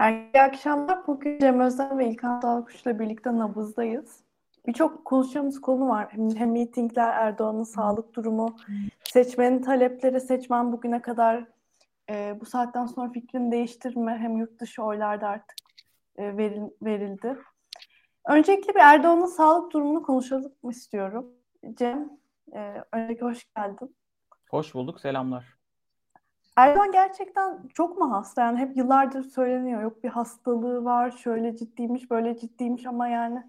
Herkese akşamlar. Bugün Cem Özden ve İlkan Dalkuş'la birlikte nabızdayız. Birçok konuşacağımız konu var. Hem, hem mitingler, Erdoğan'ın sağlık durumu, seçmenin talepleri, seçmen bugüne kadar e, bu saatten sonra fikrini değiştirme, hem yurt dışı oylarda artık e, veril, verildi. Öncelikle bir Erdoğan'ın sağlık durumunu konuşalım istiyorum. Cem, e, öncelikle hoş geldin. Hoş bulduk, selamlar. Erdoğan gerçekten çok mu hasta? Yani hep yıllardır söyleniyor. Yok bir hastalığı var, şöyle ciddiymiş, böyle ciddiymiş ama yani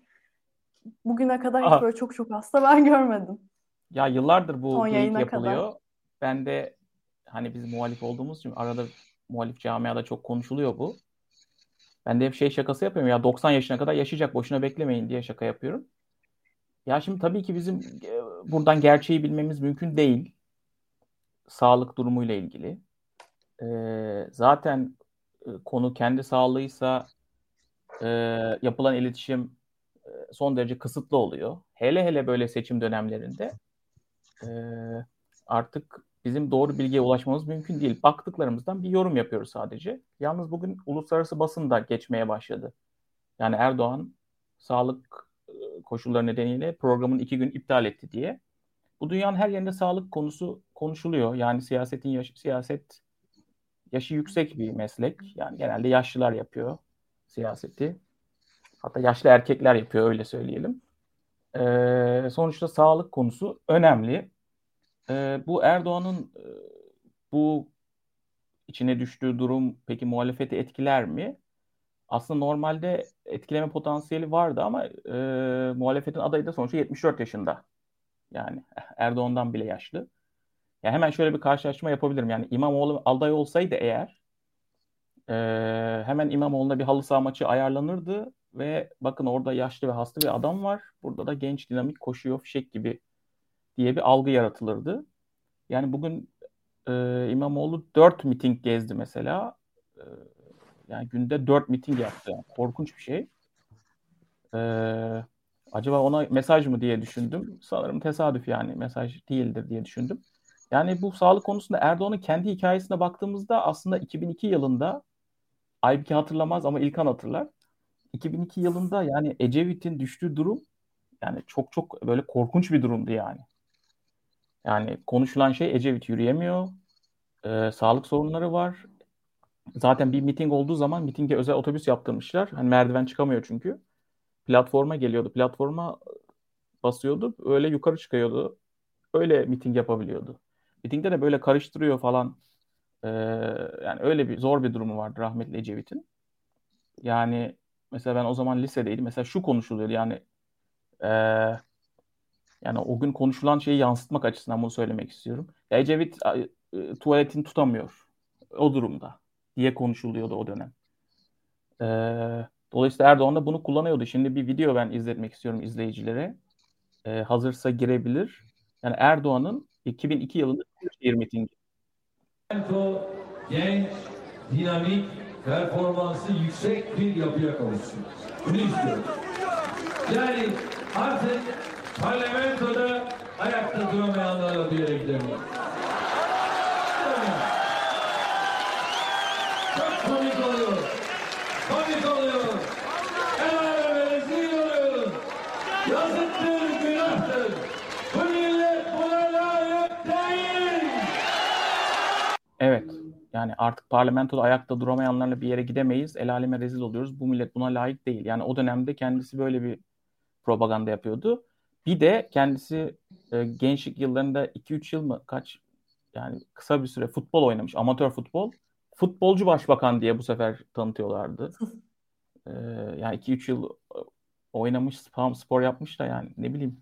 bugüne kadar hiç böyle çok çok hasta ben görmedim. Ya yıllardır bu geyik yapılıyor. Kadar. Ben de hani biz muhalif olduğumuz için arada muhalif camiada çok konuşuluyor bu. Ben de hep şey şakası yapıyorum ya 90 yaşına kadar yaşayacak boşuna beklemeyin diye şaka yapıyorum. Ya şimdi tabii ki bizim e, buradan gerçeği bilmemiz mümkün değil. Sağlık durumuyla ilgili e, zaten e, konu kendi sağlığıysa e, yapılan iletişim e, son derece kısıtlı oluyor. Hele hele böyle seçim dönemlerinde e, artık bizim doğru bilgiye ulaşmamız mümkün değil. Baktıklarımızdan bir yorum yapıyoruz sadece. Yalnız bugün uluslararası basın da geçmeye başladı. Yani Erdoğan sağlık koşulları nedeniyle programın iki gün iptal etti diye. Bu dünyanın her yerinde sağlık konusu konuşuluyor. Yani siyasetin siyaset yaşı yüksek bir meslek. Yani genelde yaşlılar yapıyor siyaseti. Hatta yaşlı erkekler yapıyor öyle söyleyelim. Ee, sonuçta sağlık konusu önemli. Ee, bu Erdoğan'ın e, bu içine düştüğü durum peki muhalefeti etkiler mi? Aslında normalde etkileme potansiyeli vardı ama e, muhalefetin adayı da sonuçta 74 yaşında. Yani Erdoğan'dan bile yaşlı. Ya hemen şöyle bir karşılaştırma yapabilirim. Yani İmamoğlu aday olsaydı eğer e, hemen İmamoğlu'na bir halı saha maçı ayarlanırdı ve bakın orada yaşlı ve hasta bir adam var. Burada da genç dinamik koşuyor fişek gibi diye bir algı yaratılırdı. Yani bugün e, İmamoğlu 4 miting gezdi mesela. E, yani günde 4 miting yaptı. Yani korkunç bir şey. E, acaba ona mesaj mı diye düşündüm. Sanırım tesadüf yani mesaj değildir diye düşündüm. Yani bu sağlık konusunda Erdoğan'ın kendi hikayesine baktığımızda aslında 2002 yılında Aybüke hatırlamaz ama İlkan hatırlar. 2002 yılında yani Ecevit'in düştüğü durum yani çok çok böyle korkunç bir durumdu yani. Yani konuşulan şey Ecevit yürüyemiyor. E, sağlık sorunları var. Zaten bir miting olduğu zaman mitinge özel otobüs yaptırmışlar. Hani merdiven çıkamıyor çünkü. Platforma geliyordu. Platforma basıyordu. Öyle yukarı çıkıyordu. Öyle miting yapabiliyordu. Mitingde de böyle karıştırıyor falan. Ee, yani öyle bir zor bir durumu vardı rahmetli Ecevit'in. Yani mesela ben o zaman lisedeydim. Mesela şu konuşuluyordu yani e, yani o gün konuşulan şeyi yansıtmak açısından bunu söylemek istiyorum. Ya Ecevit e, tuvaletini tutamıyor o durumda diye konuşuluyordu o dönem. E, dolayısıyla Erdoğan da bunu kullanıyordu. Şimdi bir video ben izletmek istiyorum izleyicilere. E, hazırsa girebilir. Yani Erdoğan'ın 2002 yılında şehir mitingi. Genç, dinamik, performansı yüksek bir yapıya kavuşsun. Bunu istiyorum. Yani artık parlamentoda ayakta duramayanlarla bir yere gidemiyor. Çok komik oluyor. Komik oluyor. El aleme rezil oluyor. Yazıktır, günahtır. Bu millet buna layık değil. Evet. Yani artık parlamentoda ayakta duramayanlarla bir yere gidemeyiz. El aleme rezil oluyoruz. Bu millet buna layık değil. Yani o dönemde kendisi böyle bir propaganda yapıyordu. Bir de kendisi e, gençlik yıllarında 2-3 yıl mı kaç yani kısa bir süre futbol oynamış. Amatör futbol. Futbolcu başbakan diye bu sefer tanıtıyorlardı. e, yani 2-3 yıl e, oynamış, spor, spor yapmış da yani ne bileyim.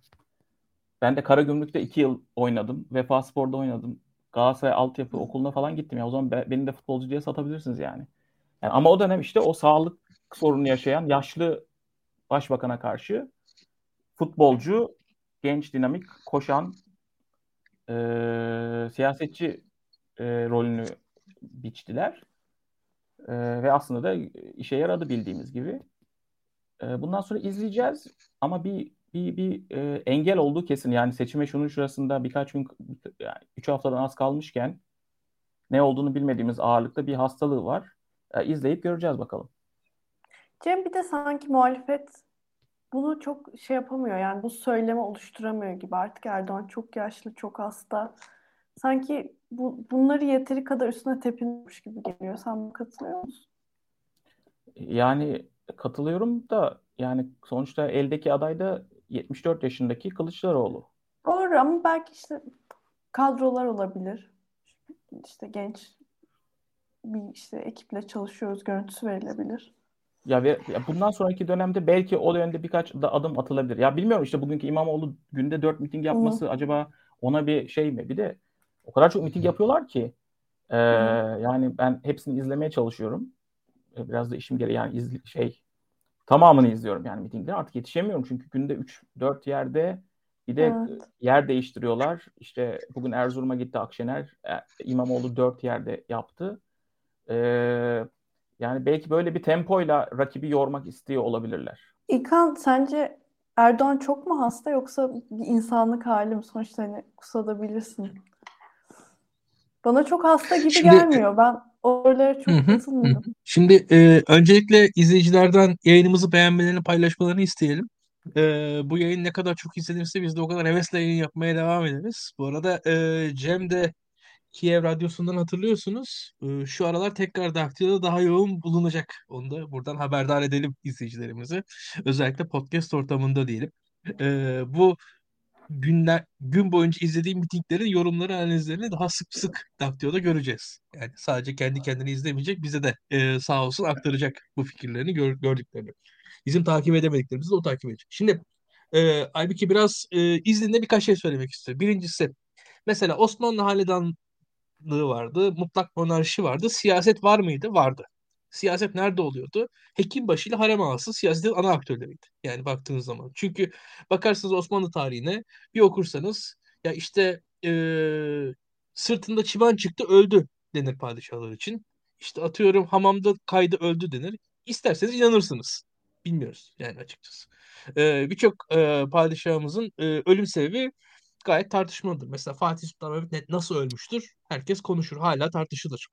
Ben de Karagümrük'te 2 yıl oynadım. Vefa Spor'da oynadım. Galatasaray altyapı okuluna falan gittim. Ya o zaman be, beni de futbolcu diye satabilirsiniz yani. yani. Ama o dönem işte o sağlık sorunu yaşayan yaşlı başbakana karşı futbolcu, genç, dinamik, koşan e, siyasetçi e, rolünü biçtiler. E, ve aslında da işe yaradı bildiğimiz gibi. E, bundan sonra izleyeceğiz ama bir bir bir e, engel olduğu kesin. Yani seçime şunun şurasında birkaç gün yani 3 haftadan az kalmışken ne olduğunu bilmediğimiz ağırlıkta bir hastalığı var. E, izleyip göreceğiz bakalım. Cem bir de sanki muhalefet bunu çok şey yapamıyor yani bu söylemi oluşturamıyor gibi artık Erdoğan çok yaşlı çok hasta sanki bu, bunları yeteri kadar üstüne tepinmiş gibi geliyor sen katılıyor musun? Yani katılıyorum da yani sonuçta eldeki aday da 74 yaşındaki Kılıçdaroğlu. Doğru ama belki işte kadrolar olabilir. İşte genç bir işte ekiple çalışıyoruz görüntüsü verilebilir. Ya ve ya bundan sonraki dönemde belki o yönde birkaç da adım atılabilir. Ya bilmiyorum işte bugünkü İmamoğlu günde dört miting yapması Hı. acaba ona bir şey mi? Bir de o kadar çok miting yapıyorlar ki e, yani ben hepsini izlemeye çalışıyorum. Biraz da işim gereği yani izli, şey tamamını izliyorum yani mitingleri. Artık yetişemiyorum çünkü günde 3-4 yerde bir de evet. yer değiştiriyorlar. İşte bugün Erzurum'a gitti Akşener. E, İmamoğlu 4 yerde yaptı. Eee yani belki böyle bir tempoyla rakibi yormak istiyor olabilirler. İlkan sence Erdoğan çok mu hasta yoksa bir insanlık hali mi? Sonuçta hani kusabilirsin. Bana çok hasta gibi Şimdi, gelmiyor. Ben oralara çok katılmıyorum. Şimdi e, öncelikle izleyicilerden yayınımızı beğenmelerini, paylaşmalarını isteyelim. E, bu yayın ne kadar çok izlenirse biz de o kadar hevesle yayın yapmaya devam ederiz. Bu arada e, Cem de Kiev Radyosu'ndan hatırlıyorsunuz. Ee, şu aralar tekrar Daktilo'da daha yoğun bulunacak. Onu da buradan haberdar edelim izleyicilerimizi. Özellikle podcast ortamında diyelim. Ee, bu günler gün boyunca izlediğim mitinglerin yorumları analizlerini daha sık sık Daktilo'da göreceğiz. Yani sadece kendi kendini izlemeyecek bize de e, sağ olsun aktaracak bu fikirlerini gör, gördüklerini. Bizim takip edemediklerimizi de o takip edecek. Şimdi e, Aybiki biraz e, izninde birkaç şey söylemek istiyor. Birincisi mesela Osmanlı Hanedan vardı, mutlak monarşi vardı. Siyaset var mıydı? Vardı. Siyaset nerede oluyordu? Hekimbaşı ile harem ağası siyasetin ana aktörleriydi. Yani baktığınız zaman. Çünkü bakarsınız Osmanlı tarihine bir okursanız ya işte e, sırtında çıban çıktı öldü denir padişahlar için. İşte atıyorum hamamda kaydı öldü denir. İsterseniz inanırsınız. Bilmiyoruz yani açıkçası. E, Birçok e, padişahımızın e, ölüm sebebi gayet tartışmalıdır. Mesela Fatih Sultan Mehmet nasıl ölmüştür? Herkes konuşur. Hala tartışılır.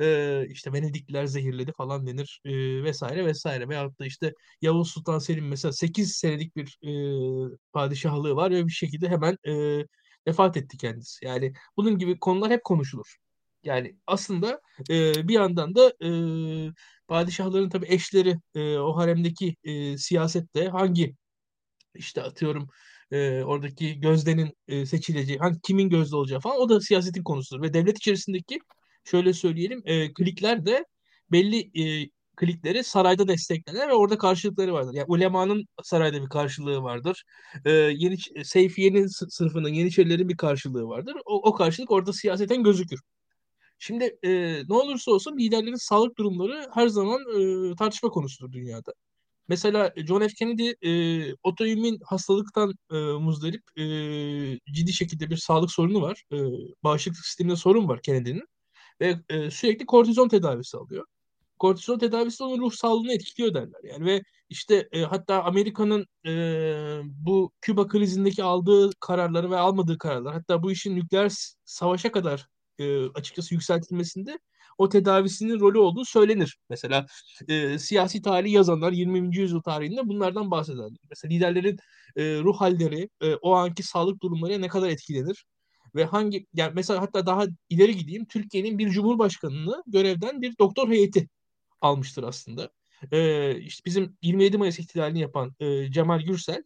Ee, işte Venedikliler zehirledi falan denir e, vesaire vesaire. Veyahut da işte Yavuz Sultan Selim mesela 8 senelik bir e, padişahlığı var ve bir şekilde hemen e, vefat etti kendisi. Yani bunun gibi konular hep konuşulur. Yani aslında e, bir yandan da e, padişahların tabii eşleri e, o haremdeki e, siyasette hangi işte atıyorum e, oradaki gözdenin e, seçileceği, hangi kimin gözde olacağı falan o da siyasetin konusudur. Ve devlet içerisindeki şöyle söyleyelim e, klikler de belli e, klikleri sarayda desteklenir ve orada karşılıkları vardır. Yani ulemanın sarayda bir karşılığı vardır. E, yeni Seyfiye'nin sınıfının, Yeniçerilerin bir karşılığı vardır. O, o karşılık orada siyaseten gözükür. Şimdi e, ne olursa olsun liderlerin sağlık durumları her zaman e, tartışma konusudur dünyada. Mesela John F. Kennedy e, otoimmün hastalıktan e, muzdarip e, ciddi şekilde bir sağlık sorunu var. E, bağışıklık sisteminde sorun var Kennedy'nin. Ve e, sürekli kortizon tedavisi alıyor. Kortizon tedavisi onun ruh sağlığını etkiliyor derler. Yani ve işte e, hatta Amerika'nın e, bu Küba krizindeki aldığı kararları ve almadığı kararlar hatta bu işin nükleer savaşa kadar e, açıkçası yükseltilmesinde o tedavisinin rolü olduğu söylenir. Mesela e, siyasi tarih yazanlar 20. yüzyıl tarihinde bunlardan bahsederler. Mesela liderlerin e, ruh halleri, e, o anki sağlık durumları ne kadar etkilenir? Ve hangi, yani mesela hatta daha ileri gideyim, Türkiye'nin bir cumhurbaşkanını görevden bir doktor heyeti almıştır aslında. E, işte bizim 27 Mayıs ihtilalini yapan e, Cemal Gürsel,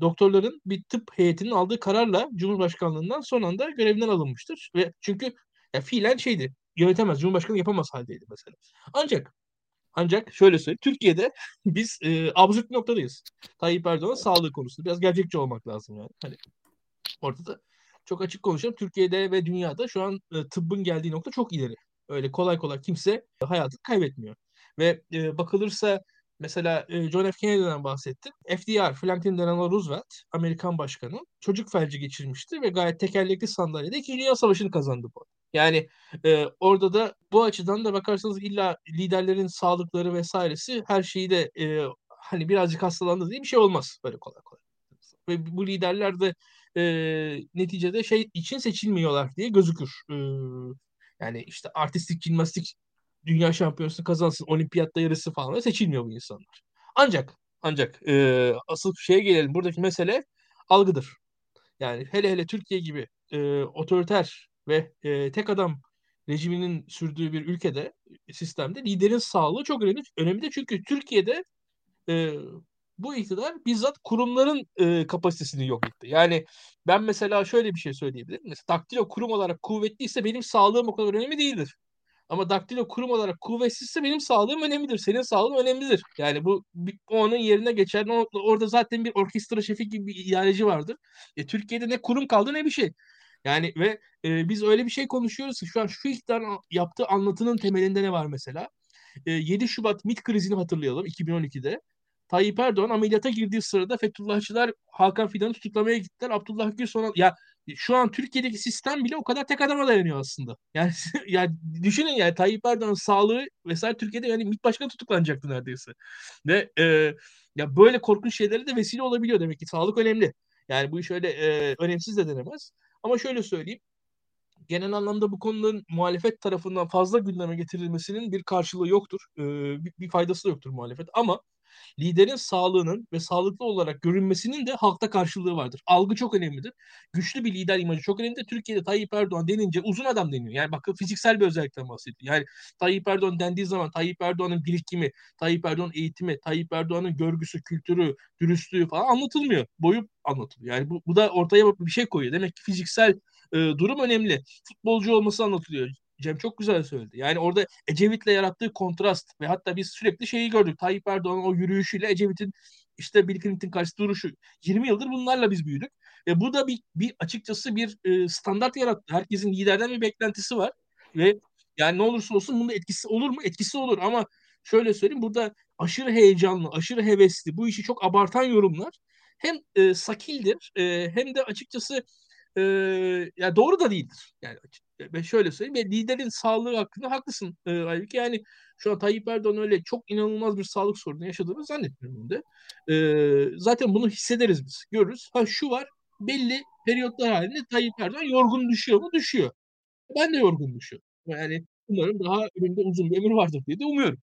doktorların bir tıp heyetinin aldığı kararla Cumhurbaşkanlığından son anda görevinden alınmıştır. Ve çünkü ya fiilen şeydi yönetemez. Cumhurbaşkanı yapamaz haldeydi mesela. Ancak ancak şöyle söyleyeyim. Türkiye'de biz e, absürt noktadayız. Tayyip Erdoğan'ın sağlığı konusunda. Biraz gerçekçi olmak lazım yani. Hani ortada çok açık konuşalım. Türkiye'de ve dünyada şu an e, tıbbın geldiği nokta çok ileri. Öyle kolay kolay kimse hayatını kaybetmiyor. Ve e, bakılırsa Mesela e, John F. Kennedy'den bahsettik. FDR, Franklin Delano Roosevelt, Amerikan başkanı çocuk felci geçirmişti ve gayet tekerlekli sandalyede 2. Dünya Savaşı'nı kazandı bu. Yani e, orada da bu açıdan da bakarsanız illa liderlerin sağlıkları vesairesi her şeyi de e, hani birazcık hastalandı diye bir şey olmaz böyle kolay kolay. Ve bu liderler de e, neticede şey için seçilmiyorlar diye gözükür. E, yani işte artistik, jimnastik dünya şampiyonası kazansın, olimpiyatta yarısı falan seçilmiyor bu insanlar. Ancak ancak e, asıl şeye gelelim. Buradaki mesele algıdır. Yani hele hele Türkiye gibi e, otoriter ve e, tek adam rejiminin sürdüğü bir ülkede, sistemde liderin sağlığı çok önemli. Önemli çünkü Türkiye'de e, bu iktidar bizzat kurumların e, kapasitesini yok etti. Yani ben mesela şöyle bir şey söyleyebilirim. Mesela daktilo kurum olarak kuvvetliyse benim sağlığım o kadar önemli değildir. Ama daktilo kurum olarak kuvvetsizse benim sağlığım önemlidir. Senin sağlığın önemlidir. Yani bu onun yerine geçer. Orada zaten bir orkestra şefi gibi bir idareci vardır. E, Türkiye'de ne kurum kaldı ne bir şey. Yani ve e, biz öyle bir şey konuşuyoruz ki şu an şu iktidarın yaptığı anlatının temelinde ne var mesela? E, 7 Şubat MİT krizini hatırlayalım 2012'de. Tayyip Erdoğan ameliyata girdiği sırada Fethullahçılar Hakan Fidan'ı tutuklamaya gittiler. Abdullah Gül sonra ya şu an Türkiye'deki sistem bile o kadar tek adama dayanıyor aslında. Yani yani düşünün yani Tayyip Erdoğan'ın sağlığı vesaire Türkiye'de yani MİT başkanı tutuklanacaktı neredeyse. Ve e, ya böyle korkunç şeylere de vesile olabiliyor demek ki sağlık önemli. Yani bu iş öyle e, önemsiz de denemez. Ama şöyle söyleyeyim. Genel anlamda bu konuların muhalefet tarafından fazla gündeme getirilmesinin bir karşılığı yoktur. E, bir, bir faydası da yoktur muhalefet. Ama liderin sağlığının ve sağlıklı olarak görünmesinin de halkta karşılığı vardır. Algı çok önemlidir. Güçlü bir lider imajı çok önemlidir. Türkiye'de Tayyip Erdoğan denince uzun adam deniyor. Yani bakın fiziksel bir özellikten bahsediyor. Yani Tayyip Erdoğan dendiği zaman Tayyip Erdoğan'ın birikimi, Tayyip Erdoğan'ın eğitimi, Tayyip Erdoğan'ın görgüsü, kültürü, dürüstlüğü falan anlatılmıyor. Boyu anlatılıyor. Yani bu, bu da ortaya bir şey koyuyor. Demek ki fiziksel e, durum önemli. Futbolcu olması anlatılıyor. Cem çok güzel söyledi. Yani orada Ecevit'le yarattığı kontrast ve hatta biz sürekli şeyi gördük. Tayyip Erdoğan'ın o yürüyüşüyle Ecevit'in işte Bill Clinton karşısında duruşu. 20 yıldır bunlarla biz büyüdük. Ve bu da bir, bir açıkçası bir e, standart yarattı. Herkesin liderden bir beklentisi var. Ve yani ne olursa olsun bunun etkisi olur mu? Etkisi olur ama şöyle söyleyeyim burada aşırı heyecanlı, aşırı hevesli, bu işi çok abartan yorumlar hem e, sakildir e, hem de açıkçası e, ya doğru da değildir. Yani ben şöyle söyleyeyim. Ve liderin sağlığı hakkında haklısın e, Aybük. Yani şu an Tayyip Erdoğan öyle çok inanılmaz bir sağlık sorunu yaşadığını zannetmiyorum de. E, zaten bunu hissederiz biz. Görürüz. Ha şu var. Belli periyotlar halinde Tayyip Erdoğan yorgun düşüyor mu? Düşüyor. Ben de yorgun düşüyorum. Yani umarım daha önünde uzun bir ömür vardır diye de umuyorum.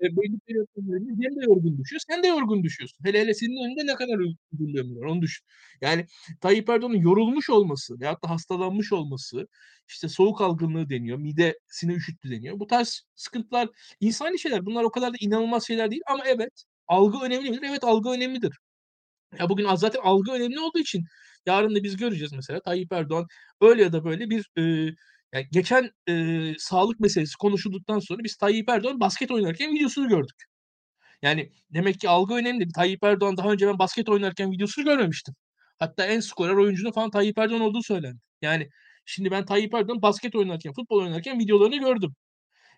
E, belli periyotlarında hem de yorgun düşüyor, sen de yorgun düşüyorsun. Hele hele senin önünde ne kadar bir var onu düşün. Yani Tayyip Erdoğan'ın yorulmuş olması veyahut da hastalanmış olması, işte soğuk algınlığı deniyor, midesini üşüttü deniyor. Bu tarz sıkıntılar insani şeyler. Bunlar o kadar da inanılmaz şeyler değil ama evet algı önemli midir? Evet algı önemlidir. Ya bugün zaten algı önemli olduğu için yarın da biz göreceğiz mesela Tayyip Erdoğan öyle ya da böyle bir e, yani geçen e, sağlık meselesi konuşulduktan sonra biz Tayyip Erdoğan basket oynarken videosunu gördük. Yani demek ki algı önemli. Tayyip Erdoğan daha önce ben basket oynarken videosunu görmemiştim. Hatta en skorer oyuncunun falan Tayyip Erdoğan olduğu söylendi. Yani şimdi ben Tayyip Erdoğan basket oynarken, futbol oynarken videolarını gördüm.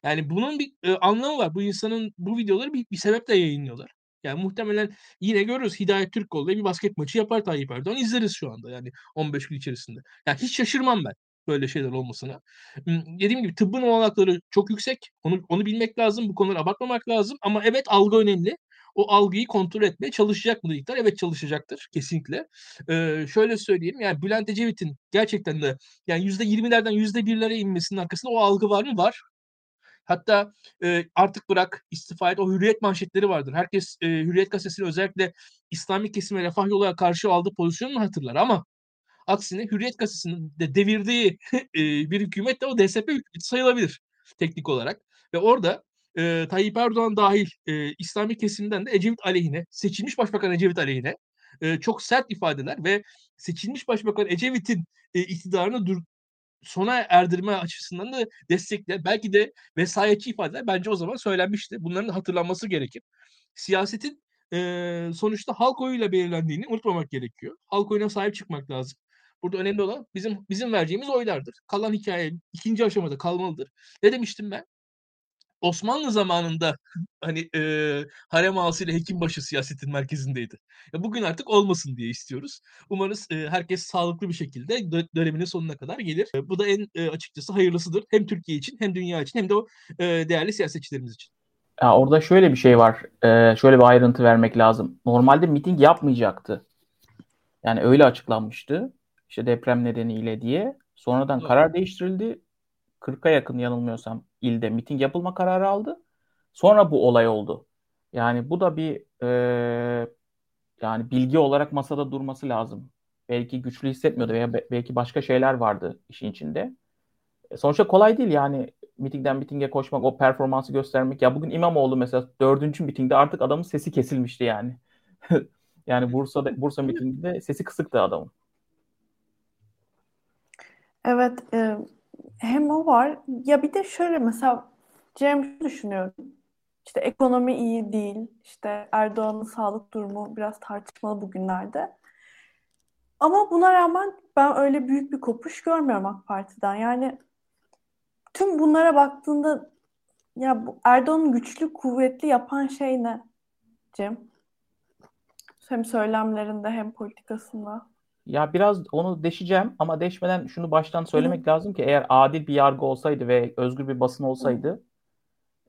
Yani bunun bir e, anlamı var. Bu insanın bu videoları bir, bir sebeple yayınlıyorlar. Yani muhtemelen yine görürüz Hidayet Türkoğlu bir basket maçı yapar Tayyip Erdoğan. izleriz şu anda yani 15 gün içerisinde. Yani hiç şaşırmam ben böyle şeyler olmasına. Dediğim gibi tıbbın olanakları çok yüksek. Onu onu bilmek lazım. Bu konuları abartmamak lazım. Ama evet algı önemli. O algıyı kontrol etmeye çalışacak mı iktidar? Evet çalışacaktır kesinlikle. Ee, şöyle söyleyeyim yani Bülent Ecevit'in gerçekten de yani %20'lerden %1'lere inmesinin arkasında o algı var mı? Var. Hatta e, artık bırak istifa et o hürriyet manşetleri vardır. Herkes e, hürriyet gazetesini özellikle İslami kesime refah yoluna karşı aldığı pozisyonunu hatırlar ama Aksine Hürriyet Gazetesi'nin de devirdiği bir hükümet de o DSP hükümeti sayılabilir teknik olarak. Ve orada e, Tayyip Erdoğan dahil e, İslami kesimden de Ecevit aleyhine, seçilmiş başbakan Ecevit aleyhine e, çok sert ifadeler ve seçilmiş başbakan Ecevit'in e, iktidarını dur sona erdirme açısından da destekler. Belki de vesayetçi ifadeler bence o zaman söylenmişti. Bunların hatırlanması gerekir. Siyasetin e, sonuçta halk oyuyla belirlendiğini unutmamak gerekiyor. Halk oyuna sahip çıkmak lazım. Burada önemli olan bizim bizim vereceğimiz oylardır. Kalan hikaye ikinci aşamada kalmalıdır. Ne demiştim ben? Osmanlı zamanında hani e, harem ağası ile hekimbaşı siyasetin merkezindeydi. Ya bugün artık olmasın diye istiyoruz. Umarız e, herkes sağlıklı bir şekilde dö- döneminin sonuna kadar gelir. E, bu da en e, açıkçası hayırlısıdır. Hem Türkiye için hem dünya için hem de o e, değerli siyasetçilerimiz için. Ya orada şöyle bir şey var. E, şöyle bir ayrıntı vermek lazım. Normalde miting yapmayacaktı. Yani öyle açıklanmıştı işte deprem nedeniyle diye. Sonradan karar değiştirildi. 40'a yakın yanılmıyorsam ilde miting yapılma kararı aldı. Sonra bu olay oldu. Yani bu da bir e, yani bilgi olarak masada durması lazım. Belki güçlü hissetmiyordu veya belki başka şeyler vardı işin içinde. E, sonuçta kolay değil yani mitingden mitinge koşmak, o performansı göstermek. Ya bugün İmamoğlu mesela dördüncü mitingde artık adamın sesi kesilmişti yani. yani Bursa'da Bursa mitinginde sesi kısıktı adamın. Evet, e, hem o var. Ya bir de şöyle mesela Cem düşünüyorum. İşte ekonomi iyi değil. İşte Erdoğan'ın sağlık durumu biraz tartışmalı bugünlerde. Ama buna rağmen ben öyle büyük bir kopuş görmüyorum AK Parti'den. Yani tüm bunlara baktığında ya bu Erdoğan'ı güçlü, kuvvetli yapan şey ne Cem? Hem söylemlerinde hem politikasında. Ya biraz onu deşeceğim ama deşmeden şunu baştan söylemek Hı. lazım ki eğer adil bir yargı olsaydı ve özgür bir basın olsaydı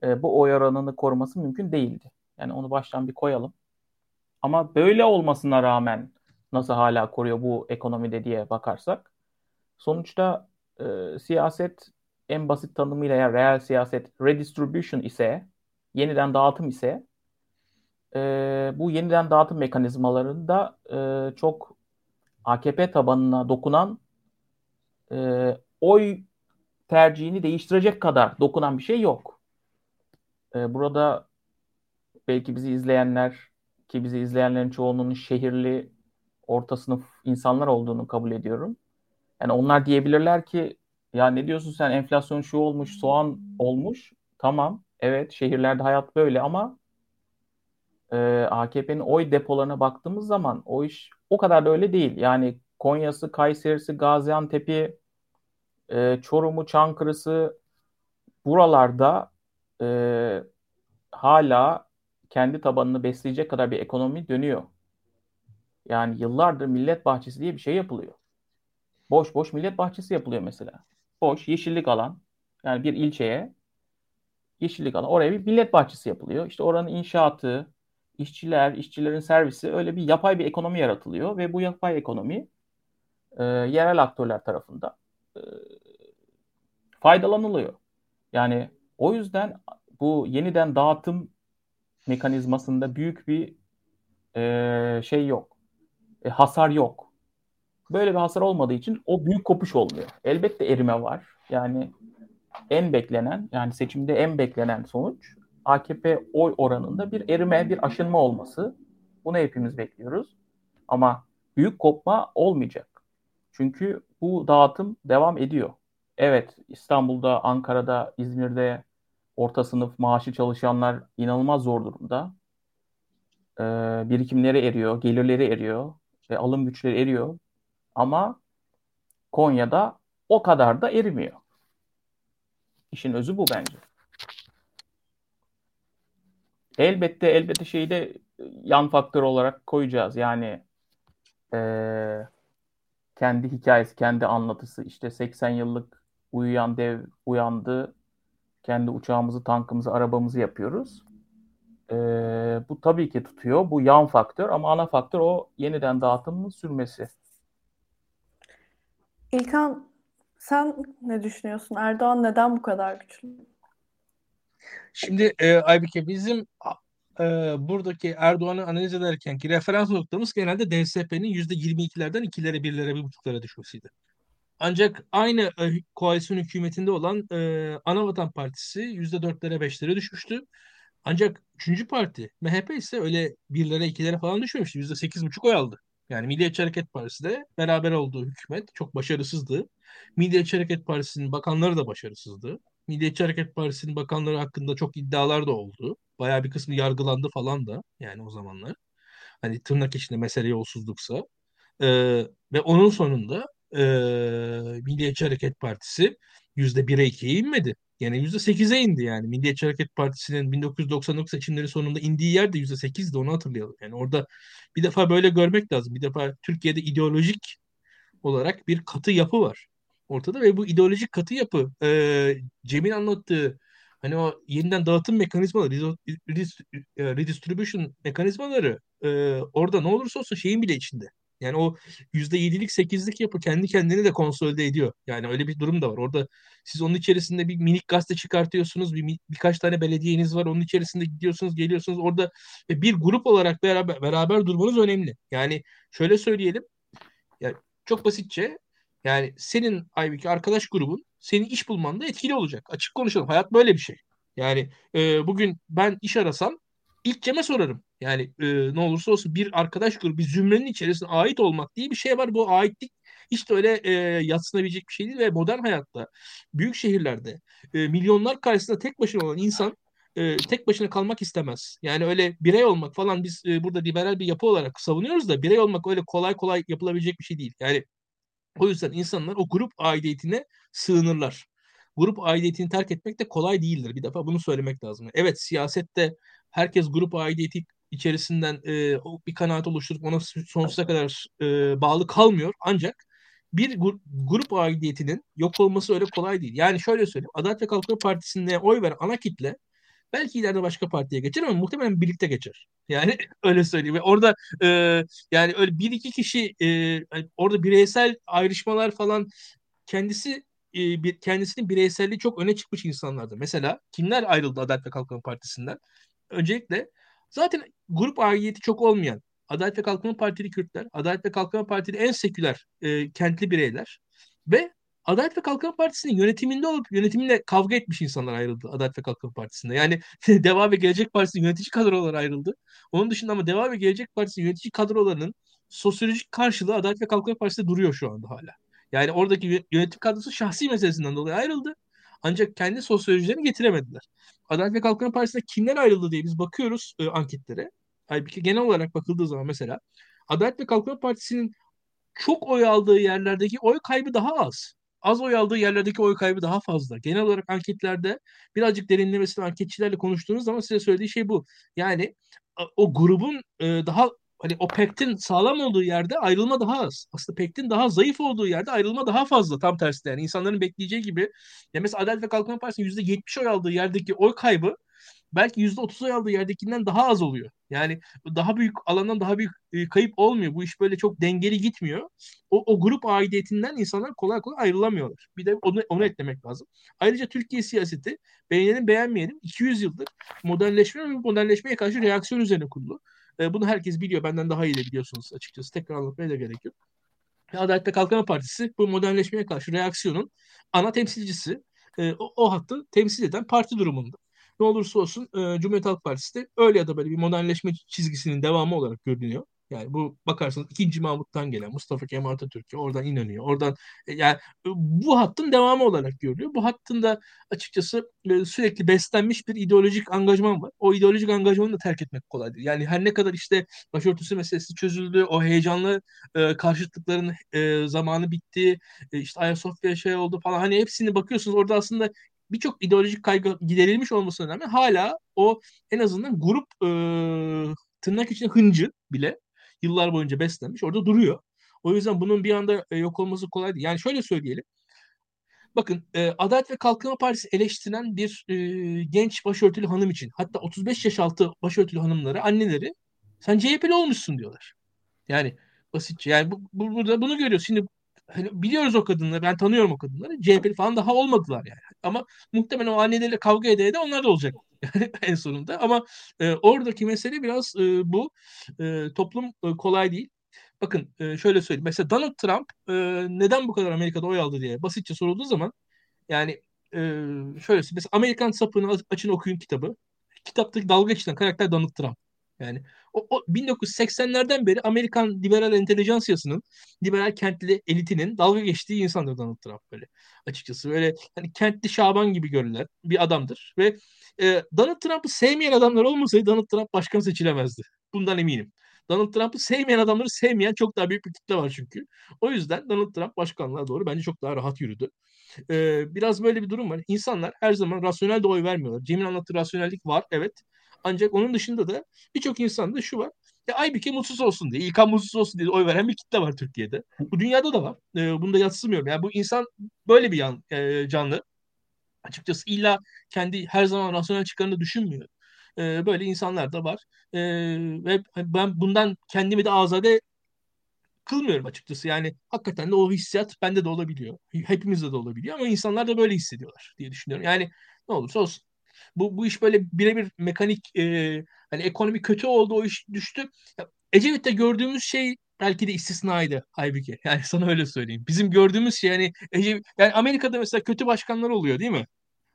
e, bu oy oranını koruması mümkün değildi. Yani onu baştan bir koyalım. Ama böyle olmasına rağmen nasıl hala koruyor bu ekonomide diye bakarsak sonuçta e, siyaset en basit tanımıyla ya real siyaset redistribution ise yeniden dağıtım ise e, bu yeniden dağıtım mekanizmalarında e, çok AKP tabanına dokunan e, oy tercihini değiştirecek kadar dokunan bir şey yok. E, burada belki bizi izleyenler ki bizi izleyenlerin çoğunun şehirli orta sınıf insanlar olduğunu kabul ediyorum. Yani onlar diyebilirler ki ya ne diyorsun sen enflasyon şu olmuş, soğan olmuş. Tamam, evet şehirlerde hayat böyle ama e, AKP'nin oy depolarına baktığımız zaman o iş o kadar da öyle değil. Yani Konya'sı, Kayseri'si, Gaziantep'i, e, Çorum'u, Çankırı'sı buralarda e, hala kendi tabanını besleyecek kadar bir ekonomi dönüyor. Yani yıllardır millet bahçesi diye bir şey yapılıyor. Boş boş millet bahçesi yapılıyor mesela. Boş yeşillik alan yani bir ilçeye yeşillik alan oraya bir millet bahçesi yapılıyor. İşte oranın inşaatı, işçiler, işçilerin servisi öyle bir yapay bir ekonomi yaratılıyor ve bu yapay ekonomi e, yerel aktörler tarafından e, faydalanılıyor. Yani o yüzden bu yeniden dağıtım mekanizmasında büyük bir e, şey yok. E, hasar yok. Böyle bir hasar olmadığı için o büyük kopuş olmuyor. Elbette erime var. Yani en beklenen yani seçimde en beklenen sonuç AKP oy oranında bir erime, bir aşınma olması. Bunu hepimiz bekliyoruz. Ama büyük kopma olmayacak. Çünkü bu dağıtım devam ediyor. Evet, İstanbul'da, Ankara'da, İzmir'de orta sınıf maaşı çalışanlar inanılmaz zor durumda. Ee, birikimleri eriyor, gelirleri eriyor ve alım güçleri eriyor. Ama Konya'da o kadar da erimiyor. İşin özü bu bence. Elbette elbette şeyi de yan faktör olarak koyacağız. Yani ee, kendi hikayesi, kendi anlatısı. İşte 80 yıllık uyuyan dev uyandı. Kendi uçağımızı, tankımızı, arabamızı yapıyoruz. Ee, bu tabii ki tutuyor. Bu yan faktör ama ana faktör o yeniden dağıtımın sürmesi. İlkan sen ne düşünüyorsun? Erdoğan neden bu kadar güçlü? Şimdi e, Aybike bizim e, buradaki Erdoğan'ı analiz ederken ki referans noktamız genelde DSP'nin %22'lerden 2'lere, 1'lere, 1,5'lara düşmesiydi. Ancak aynı e, koalisyon hükümetinde olan e, Anavatan Partisi %4'lere 5'lere düşmüştü. Ancak üçüncü parti MHP ise öyle birlere ikilere falan düşmemişti. %8,5 oy aldı. Yani Milliyetçi Hareket Partisi de beraber olduğu hükümet çok başarısızdı. Milliyetçi Hareket Partisi'nin bakanları da başarısızdı. Milliyetçi Hareket Partisi'nin bakanları hakkında çok iddialar da oldu. Bayağı bir kısmı yargılandı falan da yani o zamanlar. Hani tırnak içinde mesele yolsuzluksa. Ee, ve onun sonunda e, Milliyetçi Hareket Partisi %1'e 2'ye inmedi. Yani %8'e indi yani. Milliyetçi Hareket Partisi'nin 1999 seçimleri sonunda indiği yer de %8'di onu hatırlayalım. Yani orada bir defa böyle görmek lazım. Bir defa Türkiye'de ideolojik olarak bir katı yapı var ortada ve bu ideolojik katı yapı e, Cem'in anlattığı hani o yeniden dağıtım mekanizmaları, redistribution mekanizmaları e, orada ne olursa olsun şeyin bile içinde. Yani o %7'lik 8'lik yapı kendi kendini de konsolide ediyor. Yani öyle bir durum da var. Orada siz onun içerisinde bir minik gazete çıkartıyorsunuz. Bir, birkaç tane belediyeniz var. Onun içerisinde gidiyorsunuz, geliyorsunuz. Orada bir grup olarak beraber, beraber durmanız önemli. Yani şöyle söyleyelim. Yani çok basitçe yani senin Aybüke arkadaş grubun senin iş bulmanda etkili olacak. Açık konuşalım. Hayat böyle bir şey. Yani e, bugün ben iş arasam ilk Cem'e sorarım. Yani e, ne olursa olsun bir arkadaş grubu, bir zümrenin içerisine ait olmak diye bir şey var. Bu aitlik hiç de öyle e, yatsınabilecek bir şey değil ve modern hayatta, büyük şehirlerde e, milyonlar karşısında tek başına olan insan e, tek başına kalmak istemez. Yani öyle birey olmak falan biz e, burada liberal bir yapı olarak savunuyoruz da birey olmak öyle kolay kolay yapılabilecek bir şey değil. Yani o yüzden insanlar o grup aidiyetine sığınırlar. Grup aidiyetini terk etmek de kolay değildir. Bir defa bunu söylemek lazım. Evet siyasette herkes grup aidiyeti içerisinden e, bir kanaat oluşturup ona sonsuza kadar e, bağlı kalmıyor. Ancak bir gru- grup aidiyetinin yok olması öyle kolay değil. Yani şöyle söyleyeyim. Adalet ve Kalkınma Partisi'ne oy veren ana kitle belki ileride başka partiye geçer ama muhtemelen birlikte geçer. Yani öyle söyleyeyim. Ve orada e, yani öyle bir iki kişi e, hani orada bireysel ayrışmalar falan kendisi e, kendisinin bireyselliği çok öne çıkmış insanlardı. Mesela kimler ayrıldı Adalet ve Kalkınma Partisi'nden? Öncelikle zaten grup aidiyeti çok olmayan Adalet ve Kalkınma Partili Kürtler, Adalet ve Kalkınma Partili en seküler e, kentli bireyler ve Adalet ve Kalkınma Partisi'nin yönetiminde olup yönetimiyle kavga etmiş insanlar ayrıldı Adalet ve Kalkınma Partisi'nde. Yani Deva ve Gelecek Partisi yönetici kadroları ayrıldı. Onun dışında ama Deva ve Gelecek Partisi yönetici kadrolarının sosyolojik karşılığı Adalet ve Kalkınma Partisi'nde duruyor şu anda hala. Yani oradaki yönetim kadrosu şahsi meselesinden dolayı ayrıldı. Ancak kendi sosyolojilerini getiremediler. Adalet ve Kalkınma Partisi'nde kimler ayrıldı diye biz bakıyoruz e, anketlere. Halbuki genel olarak bakıldığı zaman mesela Adalet ve Kalkınma Partisi'nin çok oy aldığı yerlerdeki oy kaybı daha az. Az oy aldığı yerlerdeki oy kaybı daha fazla. Genel olarak anketlerde birazcık derinlemesine anketçilerle konuştuğunuz zaman size söylediği şey bu. Yani o grubun e, daha hani o pektin sağlam olduğu yerde ayrılma daha az. Aslında pektin daha zayıf olduğu yerde ayrılma daha fazla. Tam tersi yani insanların bekleyeceği gibi. Ya mesela Adalet ve Kalkınma Partisi'nin %70 oy aldığı yerdeki oy kaybı belki %30 oy aldığı yerdekinden daha az oluyor. Yani daha büyük alandan daha büyük e, kayıp olmuyor. Bu iş böyle çok dengeli gitmiyor. O, o grup aidiyetinden insanlar kolay kolay ayrılamıyorlar. Bir de onu, onu eklemek lazım. Ayrıca Türkiye siyaseti beğenelim beğenmeyelim 200 yıldır modernleşme ve modernleşmeye karşı reaksiyon üzerine kurulu. E, bunu herkes biliyor. Benden daha iyi de biliyorsunuz açıkçası. Tekrar anlatmaya da gerek yok. Adalet ve Kalkınma Partisi bu modernleşmeye karşı reaksiyonun ana temsilcisi. E, o, o hattı temsil eden parti durumunda. Ne olursa olsun e, Cumhuriyet Halk Partisi de öyle ya da böyle bir modernleşme çizgisinin devamı olarak görünüyor. Yani bu bakarsanız ikinci Mahmut'tan gelen Mustafa Kemal Atatürk'e oradan inanıyor. Oradan e, yani e, bu hattın devamı olarak görülüyor. Bu hattın da açıkçası e, sürekli beslenmiş bir ideolojik angajman var. O ideolojik angajmanı da terk etmek kolay değil. Yani her ne kadar işte başörtüsü meselesi çözüldü, o heyecanlı e, karşıtlıkların e, zamanı bitti, e, işte Ayasofya şey oldu falan. Hani hepsini bakıyorsunuz orada aslında birçok ideolojik kaygı giderilmiş olmasına rağmen hala o en azından grup e, tırnak içinde hıncı bile yıllar boyunca beslenmiş orada duruyor. O yüzden bunun bir anda e, yok olması kolay değil. Yani şöyle söyleyelim. Bakın e, Adalet ve Kalkınma Partisi eleştiren bir e, genç başörtülü hanım için hatta 35 yaş altı başörtülü hanımları, anneleri sen CHP'li olmuşsun diyorlar. Yani basitçe yani bu, bu, burada bunu görüyoruz. Şimdi hani biliyoruz o kadınları. Ben tanıyorum o kadınları. CHP'li falan daha olmadılar yani. Ama muhtemelen o annelerle kavga ede de onlar da olacak en sonunda. Ama e, oradaki mesele biraz e, bu. E, toplum e, kolay değil. Bakın e, şöyle söyleyeyim. Mesela Donald Trump e, neden bu kadar Amerika'da oy aldı diye basitçe sorulduğu zaman yani e, şöyle. Mesela Amerikan Sapını açın okuyun kitabı. Kitaptaki dalga geçilen karakter Donald Trump. Yani o, o 1980'lerden beri Amerikan liberal entelijansiyasının, liberal kentli elitinin dalga geçtiği insandır Donald Trump böyle açıkçası. Böyle hani kentli Şaban gibi görülen bir adamdır ve e, Donald Trump'ı sevmeyen adamlar olmasaydı Donald Trump başkan seçilemezdi. Bundan eminim. Donald Trump'ı sevmeyen adamları sevmeyen çok daha büyük bir kitle var çünkü. O yüzden Donald Trump başkanlığa doğru bence çok daha rahat yürüdü. Ee, biraz böyle bir durum var. İnsanlar her zaman rasyonel de oy vermiyorlar. Cem'in anlattığı rasyonellik var evet. Ancak onun dışında da birçok insanda şu var. Ya Aybüke mutsuz olsun diye, İlkan mutsuz olsun diye oy veren bir kitle var Türkiye'de. Bu dünyada da var. E, bunu da yatsımıyorum. Yani bu insan böyle bir yan, e, canlı. Açıkçası illa kendi her zaman rasyonel çıkarını düşünmüyor. E, böyle insanlar da var. E, ve ben bundan kendimi de azade kılmıyorum açıkçası. Yani hakikaten de o hissiyat bende de olabiliyor. Hepimizde de olabiliyor ama insanlar da böyle hissediyorlar diye düşünüyorum. Yani ne olursa olsun. Bu, bu iş böyle birebir mekanik e, hani ekonomi kötü oldu o iş düştü. Ecevit'te gördüğümüz şey belki de istisnaydı halbuki. Yani sana öyle söyleyeyim. Bizim gördüğümüz şey yani Ecevit, yani Amerika'da mesela kötü başkanlar oluyor değil mi?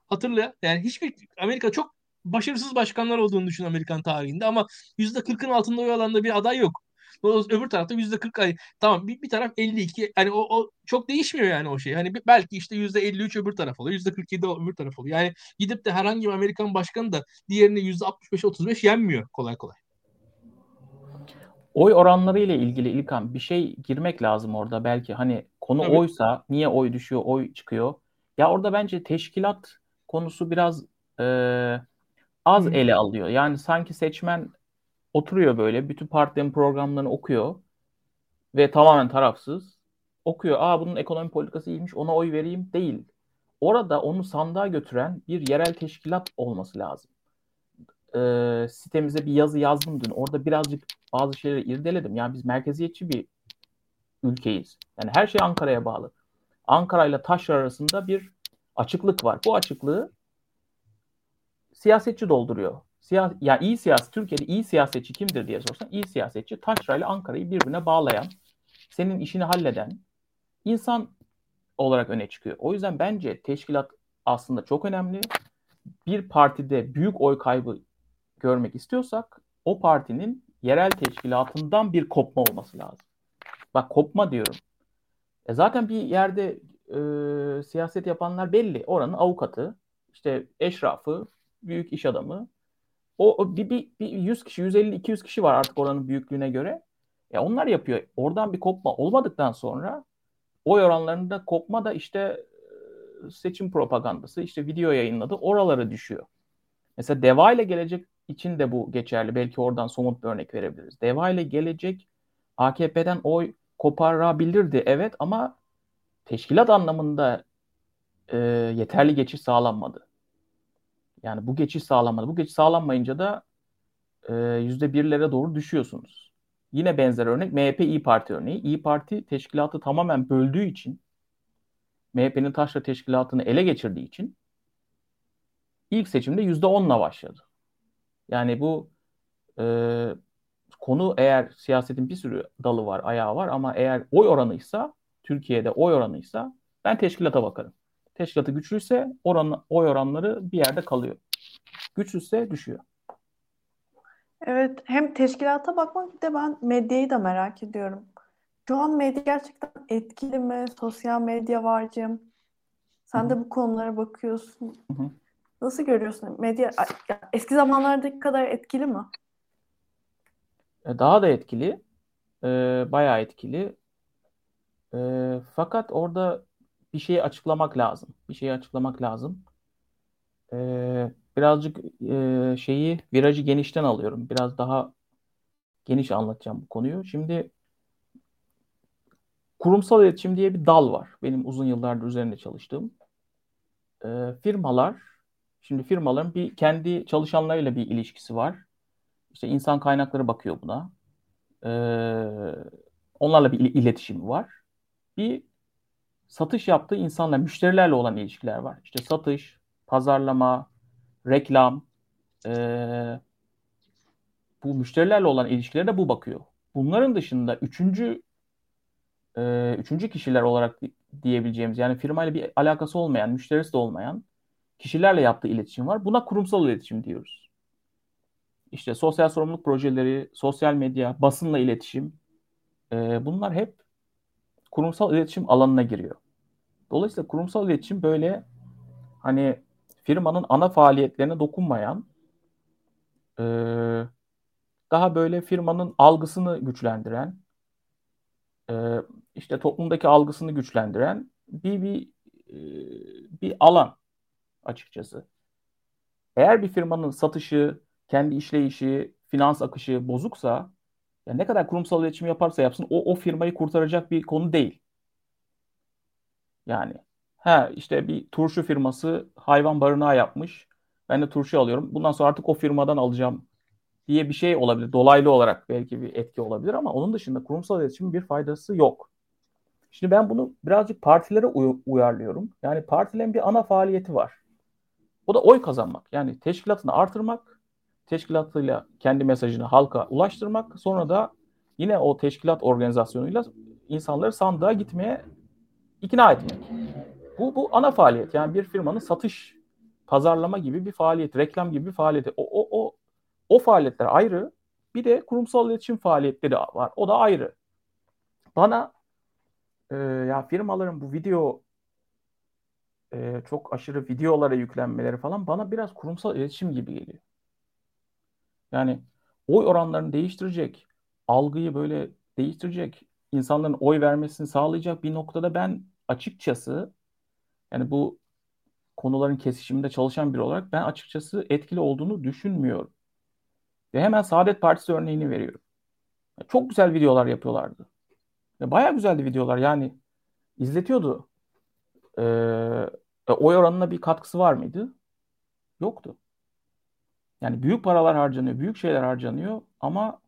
Hatırla yani hiçbir Amerika çok başarısız başkanlar olduğunu düşün Amerikan tarihinde ama %40'ın altında oy alanda bir aday yok. Öbür tarafta yüzde 40 ay tamam bir, bir taraf 52 hani o, o çok değişmiyor yani o şey. Hani belki işte yüzde 53 öbür taraf oluyor. Yüzde 47 öbür taraf oluyor. Yani gidip de herhangi bir Amerikan başkanı da diğerini yüzde 65 35 yenmiyor kolay kolay. Oy oranları ile ilgili İlkan bir şey girmek lazım orada belki hani konu Tabii. oysa niye oy düşüyor oy çıkıyor. Ya orada bence teşkilat konusu biraz e, az Hı. ele alıyor. Yani sanki seçmen oturuyor böyle bütün partilerin programlarını okuyor ve tamamen tarafsız okuyor. Aa bunun ekonomi politikası iyiymiş ona oy vereyim değil. Orada onu sandığa götüren bir yerel teşkilat olması lazım. Ee, sitemize bir yazı yazdım dün. Orada birazcık bazı şeyleri irdeledim. Yani biz merkeziyetçi bir ülkeyiz. Yani her şey Ankara'ya bağlı. Ankara ile Taşra arasında bir açıklık var. Bu açıklığı siyasetçi dolduruyor. Siya ya iyi siyasi Türkiye'de iyi siyasetçi kimdir diye sorsan iyi siyasetçi Taşra ile Ankara'yı birbirine bağlayan, senin işini halleden insan olarak öne çıkıyor. O yüzden bence teşkilat aslında çok önemli. Bir partide büyük oy kaybı görmek istiyorsak o partinin yerel teşkilatından bir kopma olması lazım. Bak kopma diyorum. E zaten bir yerde e, siyaset yapanlar belli. Oranın avukatı, işte eşrafı, büyük iş adamı, o, o bir, bir, bir 100 kişi, 150, 200 kişi var artık oranın büyüklüğüne göre. Ya onlar yapıyor. Oradan bir kopma olmadıktan sonra oy oranlarında kopma da işte e, seçim propagandası, işte video yayınladı. Oraları düşüyor. Mesela Deva ile gelecek için de bu geçerli. Belki oradan somut bir örnek verebiliriz. Deva ile gelecek AKP'den oy koparabilirdi evet ama teşkilat anlamında e, yeterli geçiş sağlanmadı. Yani bu geçiş sağlanmadı. Bu geçiş sağlanmayınca da e, yüzde birlere doğru düşüyorsunuz. Yine benzer örnek MHP İyi Parti örneği. İyi Parti teşkilatı tamamen böldüğü için MHP'nin taşra teşkilatını ele geçirdiği için ilk seçimde yüzde onla başladı. Yani bu e, konu eğer siyasetin bir sürü dalı var, ayağı var ama eğer oy oranıysa Türkiye'de oy oranıysa ben teşkilata bakarım. Teşkilatı güçlüyse oran, oy oranları bir yerde kalıyor. Güçsüzse düşüyor. Evet, hem teşkilata bakmak bir de ben medyayı da merak ediyorum. Şu an medya gerçekten etkili mi? Sosyal medya varcım. Sen Hı-hı. de bu konulara bakıyorsun. Hı-hı. Nasıl görüyorsun? Medya eski zamanlardaki kadar etkili mi? E, daha da etkili. Ee, bayağı etkili. Ee, fakat orada bir şeyi açıklamak lazım. Bir şeyi açıklamak lazım. Ee, birazcık e, şeyi virajı genişten alıyorum. Biraz daha geniş anlatacağım bu konuyu. Şimdi kurumsal iletişim diye bir dal var. Benim uzun yıllardır üzerinde çalıştığım. Ee, firmalar, şimdi firmaların bir kendi çalışanlarıyla bir ilişkisi var. İşte insan kaynakları bakıyor buna. Ee, onlarla bir iletişimi var. Bir satış yaptığı insanla, müşterilerle olan ilişkiler var. İşte satış, pazarlama, reklam, e, bu müşterilerle olan ilişkilere de bu bakıyor. Bunların dışında üçüncü e, üçüncü kişiler olarak diyebileceğimiz yani firmayla bir alakası olmayan, müşterisi de olmayan kişilerle yaptığı iletişim var. Buna kurumsal iletişim diyoruz. İşte sosyal sorumluluk projeleri, sosyal medya, basınla iletişim e, bunlar hep kurumsal iletişim alanına giriyor. Dolayısıyla kurumsal iletişim böyle hani firmanın ana faaliyetlerine dokunmayan e, daha böyle firmanın algısını güçlendiren e, işte toplumdaki algısını güçlendiren bir bir e, bir alan açıkçası. Eğer bir firmanın satışı, kendi işleyişi, finans akışı bozuksa ya ne kadar kurumsal iletişim yaparsa yapsın o o firmayı kurtaracak bir konu değil. Yani ha işte bir turşu firması hayvan barınağı yapmış. Ben de turşu alıyorum. Bundan sonra artık o firmadan alacağım diye bir şey olabilir. Dolaylı olarak belki bir etki olabilir ama onun dışında kurumsal iletişimin bir faydası yok. Şimdi ben bunu birazcık partilere uy- uyarlıyorum. Yani partilerin bir ana faaliyeti var. O da oy kazanmak. Yani teşkilatını artırmak, teşkilatıyla kendi mesajını halka ulaştırmak, sonra da yine o teşkilat organizasyonuyla insanları sandığa gitmeye ikna etmek. Bu, bu ana faaliyet. Yani bir firmanın satış, pazarlama gibi bir faaliyet, reklam gibi bir faaliyeti. O, o, o, o faaliyetler ayrı. Bir de kurumsal iletişim faaliyetleri var. O da ayrı. Bana e, ya firmaların bu video e, çok aşırı videolara yüklenmeleri falan bana biraz kurumsal iletişim gibi geliyor. Yani oy oranlarını değiştirecek, algıyı böyle değiştirecek, insanların oy vermesini sağlayacak bir noktada ben açıkçası yani bu konuların kesişiminde çalışan biri olarak ben açıkçası etkili olduğunu düşünmüyorum. Ve hemen Saadet Partisi örneğini veriyorum. Çok güzel videolar yapıyorlardı. Baya güzeldi videolar yani izletiyordu. Ee, oy oranına bir katkısı var mıydı? Yoktu. Yani büyük paralar harcanıyor, büyük şeyler harcanıyor ama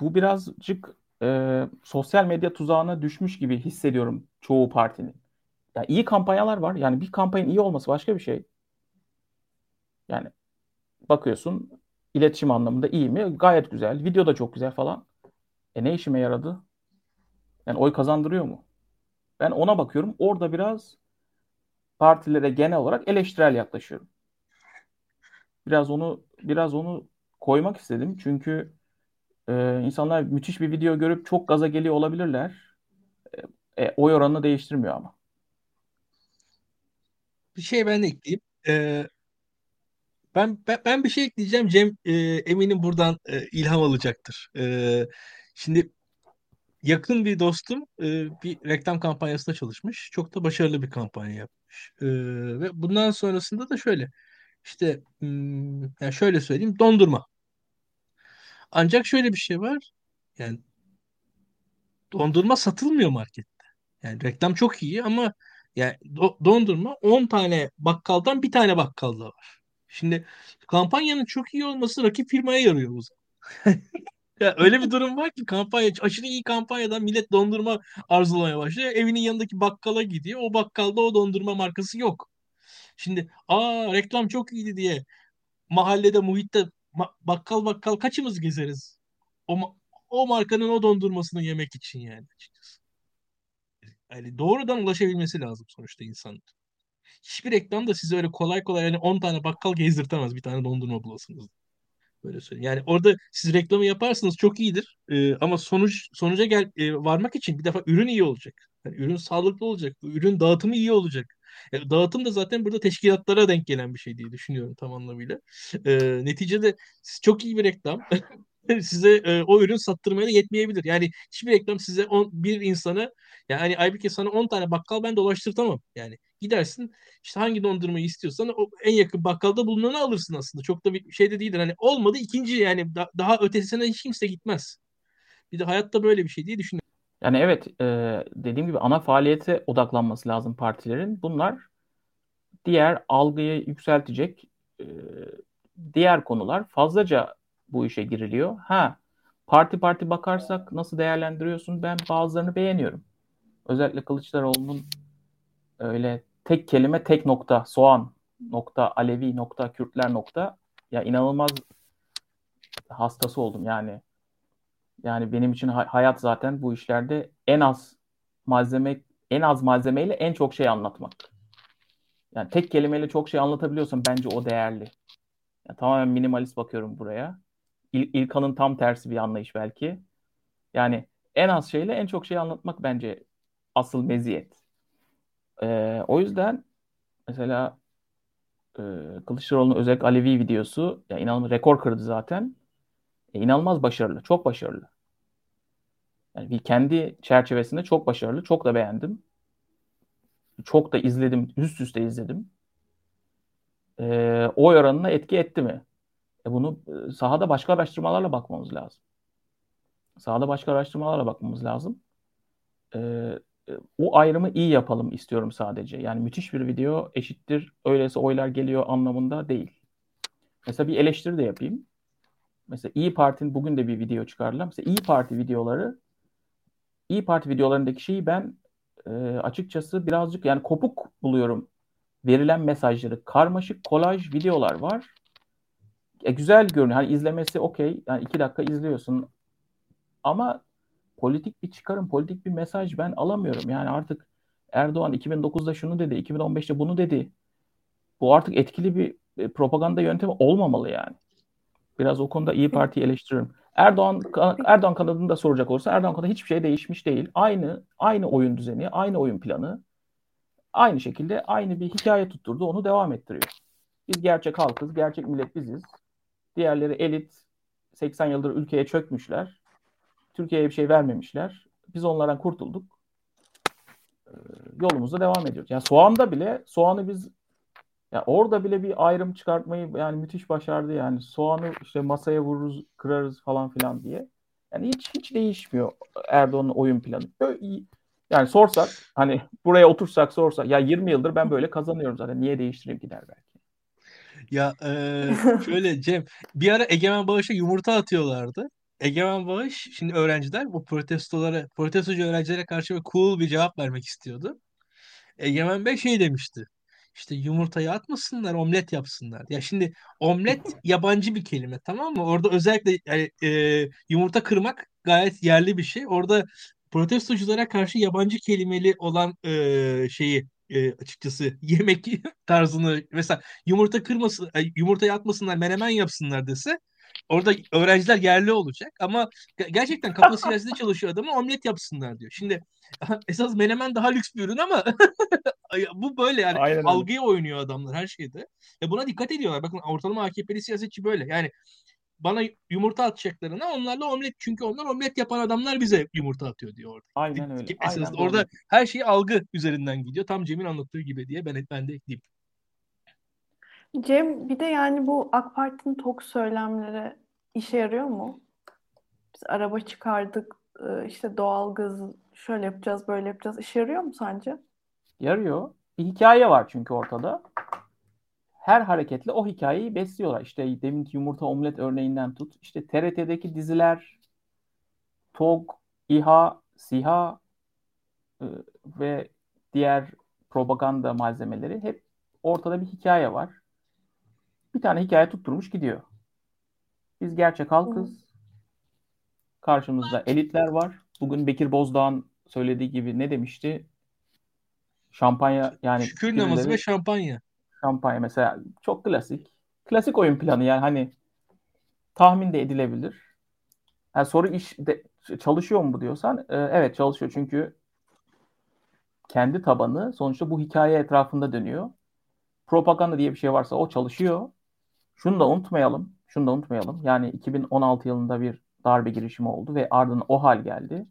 bu birazcık e, sosyal medya tuzağına düşmüş gibi hissediyorum çoğu partinin. Yani iyi kampanyalar var. Yani bir kampanyanın iyi olması başka bir şey. Yani bakıyorsun iletişim anlamında iyi mi? Gayet güzel. Video da çok güzel falan. E ne işime yaradı? Yani oy kazandırıyor mu? Ben ona bakıyorum. Orada biraz partilere genel olarak eleştirel yaklaşıyorum. Biraz onu biraz onu koymak istedim. Çünkü e, insanlar müthiş bir video görüp çok gaza geliyor olabilirler. E, oy oranını değiştirmiyor ama. Bir şey ben ekleyeyim. Ee, ben, ben ben bir şey ekleyeceğim. Cem e, eminim buradan e, ilham alacaktır. E, şimdi yakın bir dostum e, bir reklam kampanyasında çalışmış. Çok da başarılı bir kampanya yapmış. E, ve bundan sonrasında da şöyle işte hmm, yani şöyle söyleyeyim dondurma. Ancak şöyle bir şey var. Yani dondurma satılmıyor markette. Yani reklam çok iyi ama yani do- dondurma 10 tane bakkaldan bir tane bakkalda var. Şimdi kampanyanın çok iyi olması rakip firmaya yarıyor o zaman. Ya öyle bir durum var ki kampanya aşırı iyi kampanyadan millet dondurma arzulamaya başlıyor. Evinin yanındaki bakkala gidiyor. O bakkalda o dondurma markası yok. Şimdi aa reklam çok iyiydi diye mahallede muhitte ma- bakkal bakkal kaçımız gezeriz? O ma- o markanın o dondurmasını yemek için yani açıkçası. Yani doğrudan ulaşabilmesi lazım sonuçta insan. Hiçbir reklam da size öyle kolay kolay yani 10 tane bakkal gezdirtemez bir tane dondurma bulasınız. Böyle söyleyeyim. Yani orada siz reklamı yaparsınız çok iyidir. Ee, ama sonuç sonuca gel e, varmak için bir defa ürün iyi olacak. Yani ürün sağlıklı olacak. Ürün dağıtımı iyi olacak. E, dağıtım da zaten burada teşkilatlara denk gelen bir şey diye düşünüyorum tam anlamıyla. E, neticede çok iyi bir reklam size e, o ürün sattırmaya da yetmeyebilir. Yani hiçbir reklam size on, bir insana yani Aybüke sana 10 tane bakkal ben dolaştırtamam. Yani gidersin işte hangi dondurmayı istiyorsan o en yakın bakkalda bulunanı alırsın aslında. Çok da bir şey de değildir. Hani olmadı ikinci yani da, daha ötesine hiç kimse gitmez. Bir de hayatta böyle bir şey diye düşünüyorum. Yani evet e, dediğim gibi ana faaliyete odaklanması lazım partilerin. Bunlar diğer algıyı yükseltecek e, diğer konular fazlaca bu işe giriliyor. Ha parti parti bakarsak nasıl değerlendiriyorsun? Ben bazılarını beğeniyorum. Özellikle Kılıçdaroğlu'nun öyle tek kelime tek nokta soğan nokta Alevi nokta Kürtler nokta ya inanılmaz hastası oldum yani. Yani benim için hayat zaten bu işlerde en az malzeme en az malzemeyle en çok şey anlatmak. Yani tek kelimeyle çok şey anlatabiliyorsan bence o değerli. Yani tamamen minimalist bakıyorum buraya. İl, İlkan'ın tam tersi bir anlayış belki. Yani en az şeyle en çok şey anlatmak bence asıl meziyet. Ee, o yüzden mesela e, Kılıçdaroğlu'nun özellikle Alevi videosu ya inanılmaz rekor kırdı zaten. E, inanılmaz başarılı. Çok başarılı. Yani bir kendi çerçevesinde çok başarılı. Çok da beğendim. Çok da izledim. Üst üste izledim. E, oy oranına etki etti mi? E bunu e, sahada başka araştırmalarla bakmamız lazım. Sahada başka araştırmalarla bakmamız lazım. E, e, o ayrımı iyi yapalım istiyorum sadece. Yani müthiş bir video eşittir öyleyse oylar geliyor anlamında değil. Mesela bir eleştiri de yapayım. mesela İyi Parti'nin bugün de bir video çıkardılar. Mesela İyi Parti videoları İyi Parti videolarındaki şeyi ben e, açıkçası birazcık yani kopuk buluyorum verilen mesajları. Karmaşık kolaj videolar var. E, güzel görünüyor. Hani izlemesi okey. Yani iki dakika izliyorsun. Ama politik bir çıkarım, politik bir mesaj ben alamıyorum. Yani artık Erdoğan 2009'da şunu dedi, 2015'te bunu dedi. Bu artık etkili bir e, propaganda yöntemi olmamalı yani. Biraz o konuda İyi Parti'yi eleştiriyorum. Erdoğan Erdoğan kanadını da soracak olursa Erdoğan kanadı hiçbir şey değişmiş değil. Aynı aynı oyun düzeni, aynı oyun planı. Aynı şekilde aynı bir hikaye tutturdu, onu devam ettiriyor. Biz gerçek halkız, gerçek millet biziz. Diğerleri elit, 80 yıldır ülkeye çökmüşler. Türkiye'ye bir şey vermemişler. Biz onlardan kurtulduk. Ee, yolumuza devam ediyoruz. Yani soğanda bile, soğanı biz ya orada bile bir ayrım çıkartmayı yani müthiş başardı yani. Soğanı işte masaya vururuz, kırarız falan filan diye. Yani hiç hiç değişmiyor Erdoğan'ın oyun planı. Yani sorsak hani buraya otursak sorsak ya 20 yıldır ben böyle kazanıyorum zaten. Niye değiştireyim ki der belki. Ya e, şöyle Cem bir ara Egemen Bağış'a yumurta atıyorlardı. Egemen Bağış şimdi öğrenciler bu protestolara protestocu öğrencilere karşı bir cool bir cevap vermek istiyordu. Egemen Bey şey demişti. İşte yumurtayı atmasınlar, omlet yapsınlar. Ya şimdi omlet yabancı bir kelime tamam mı? Orada özellikle yani, e, yumurta kırmak gayet yerli bir şey. Orada protestoculara karşı yabancı kelimeli olan e, şeyi e, açıkçası yemek tarzını mesela yumurta kırmasın, e, yumurtayı atmasınlar, menemen yapsınlar dese orada öğrenciler yerli olacak ama gerçekten kafası siyasetinde çalışıyor adamı omlet yapsınlar diyor. Şimdi esas menemen daha lüks bir ürün ama bu böyle yani Aynen algıya oynuyor adamlar her şeyde. Ve buna dikkat ediyorlar. Bakın ortalama AKP'li siyasetçi böyle. Yani bana yumurta atacaklarına onlarla omlet çünkü onlar omlet yapan adamlar bize yumurta atıyor diyor orada. Aynen öyle. Esas Aynen orada doğru. her şey algı üzerinden gidiyor. Tam Cem'in anlattığı gibi diye ben ben de ekleyeyim. Cem bir de yani bu AK Parti'nin tok söylemleri işe yarıyor mu? Biz araba çıkardık, e, işte doğalgaz şöyle yapacağız, böyle yapacağız. İşe yarıyor mu sence? Yarıyor. Bir hikaye var çünkü ortada. Her hareketle o hikayeyi besliyorlar. İşte deminki yumurta omlet örneğinden tut. İşte TRT'deki diziler TOG, İHA, SİHA e, ve diğer propaganda malzemeleri hep ortada bir hikaye var bir tane hikaye tutturmuş gidiyor. Biz gerçek halkız. Karşımızda elitler var. Bugün Bekir Bozdağ'ın söylediği gibi ne demişti? Şampanya yani şükür namazı ve şampanya. Şampanya mesela çok klasik. Klasik oyun planı yani hani tahmin de edilebilir. Yani soru iş de, çalışıyor mu diyorsan e, evet çalışıyor çünkü kendi tabanı sonuçta bu hikaye etrafında dönüyor. Propaganda diye bir şey varsa o çalışıyor. Şunu da unutmayalım. Şunu da unutmayalım. Yani 2016 yılında bir darbe girişimi oldu ve ardından o hal geldi.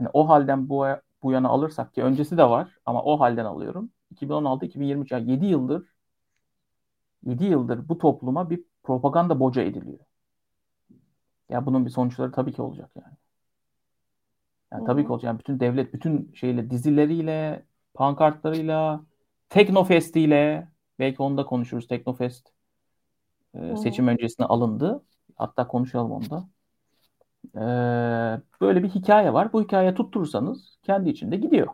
Yani o halden bu, bu yana alırsak ki öncesi de var ama o halden alıyorum. 2016-2023 yani 7 yıldır 7 yıldır bu topluma bir propaganda boca ediliyor. Ya bunun bir sonuçları tabii ki olacak yani. Yani tabii ki olacak. Yani bütün devlet bütün şeyle dizileriyle, pankartlarıyla, Teknofest'iyle belki onu da konuşuruz. Teknofest e, seçim öncesinde alındı. Hatta konuşalım onu da. E, böyle bir hikaye var. Bu hikaye tutturursanız kendi içinde gidiyor.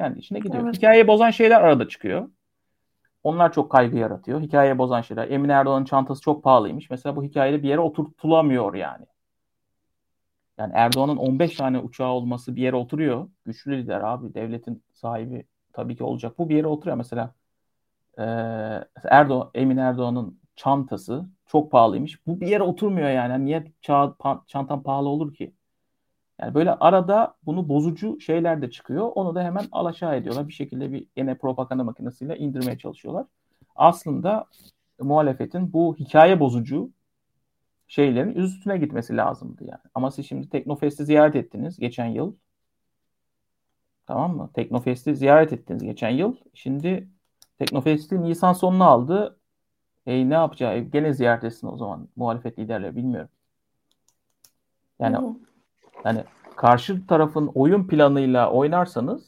Kendi içinde gidiyor. Evet. Hikayeyi bozan şeyler arada çıkıyor. Onlar çok kaygı yaratıyor. Hikayeyi bozan şeyler. Emine Erdoğan'ın çantası çok pahalıymış. Mesela bu hikayede bir yere oturtulamıyor yani. Yani Erdoğan'ın 15 tane uçağı olması bir yere oturuyor. Güçlü lider abi. Devletin sahibi tabii ki olacak. Bu bir yere oturuyor. Mesela e, Erdoğan, Emin Erdoğan'ın çantası çok pahalıymış. Bu bir yere oturmuyor yani. yani niye ça- pa- çantan pahalı olur ki? Yani böyle arada bunu bozucu şeyler de çıkıyor. Onu da hemen alaşağı ediyorlar. Bir şekilde bir yine propaganda makinesiyle indirmeye çalışıyorlar. Aslında muhalefetin bu hikaye bozucu şeylerin üstüne gitmesi lazımdı yani. Ama siz şimdi Teknofest'i ziyaret ettiniz geçen yıl. Tamam mı? Teknofest'i ziyaret ettiniz geçen yıl. Şimdi Teknofest'i Nisan sonuna aldı. E, ne yapacağı? Gene ziyaret etsin o zaman muhalefet liderleri bilmiyorum. Yani Hı-hı. Yani karşı tarafın oyun planıyla oynarsanız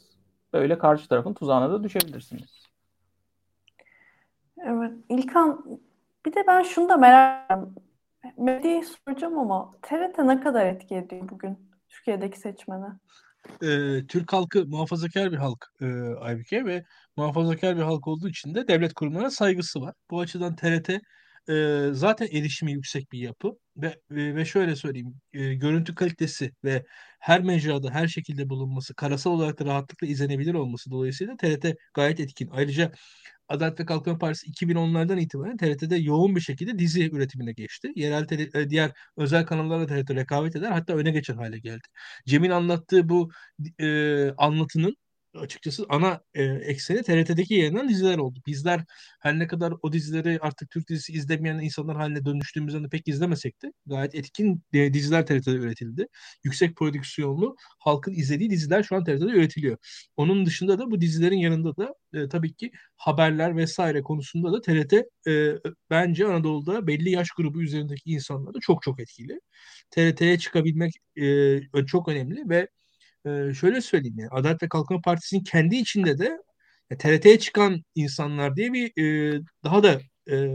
böyle karşı tarafın tuzağına da düşebilirsiniz. Evet. İlkan bir de ben şunu da merak ediyorum. Medyayı soracağım ama TRT ne kadar etki ediyor bugün Türkiye'deki seçmene? Ee, Türk halkı muhafazakar bir halk e, Aybüke ve muhafazakar bir halk olduğu için de devlet kurumlarına saygısı var. Bu açıdan TRT e, zaten erişimi yüksek bir yapı ve e, ve şöyle söyleyeyim e, görüntü kalitesi ve her mecrada her şekilde bulunması karasal olarak da rahatlıkla izlenebilir olması dolayısıyla TRT gayet etkin. Ayrıca Adalet ve Kalkınma Partisi 2010'lardan itibaren TRT'de yoğun bir şekilde dizi üretimine geçti. Yerel tele, diğer özel kanallarla TRT rekabet eder hatta öne geçer hale geldi. Cem'in anlattığı bu e, anlatının açıkçası ana e, ekseni TRT'deki yayınlanan diziler oldu. Bizler her ne kadar o dizileri artık Türk dizisi izlemeyen insanlar haline dönüştüğümüzden de pek izlemesek de gayet etkin e, diziler TRT'de üretildi. Yüksek prodüksiyonlu halkın izlediği diziler şu an TRT'de üretiliyor. Onun dışında da bu dizilerin yanında da e, tabii ki haberler vesaire konusunda da TRT e, bence Anadolu'da belli yaş grubu üzerindeki insanlarda çok çok etkili. TRT'ye çıkabilmek e, çok önemli ve e, şöyle söyleyeyim yani Adalet ve Kalkınma Partisi'nin kendi içinde de ya, TRT'ye çıkan insanlar diye bir e, daha da e,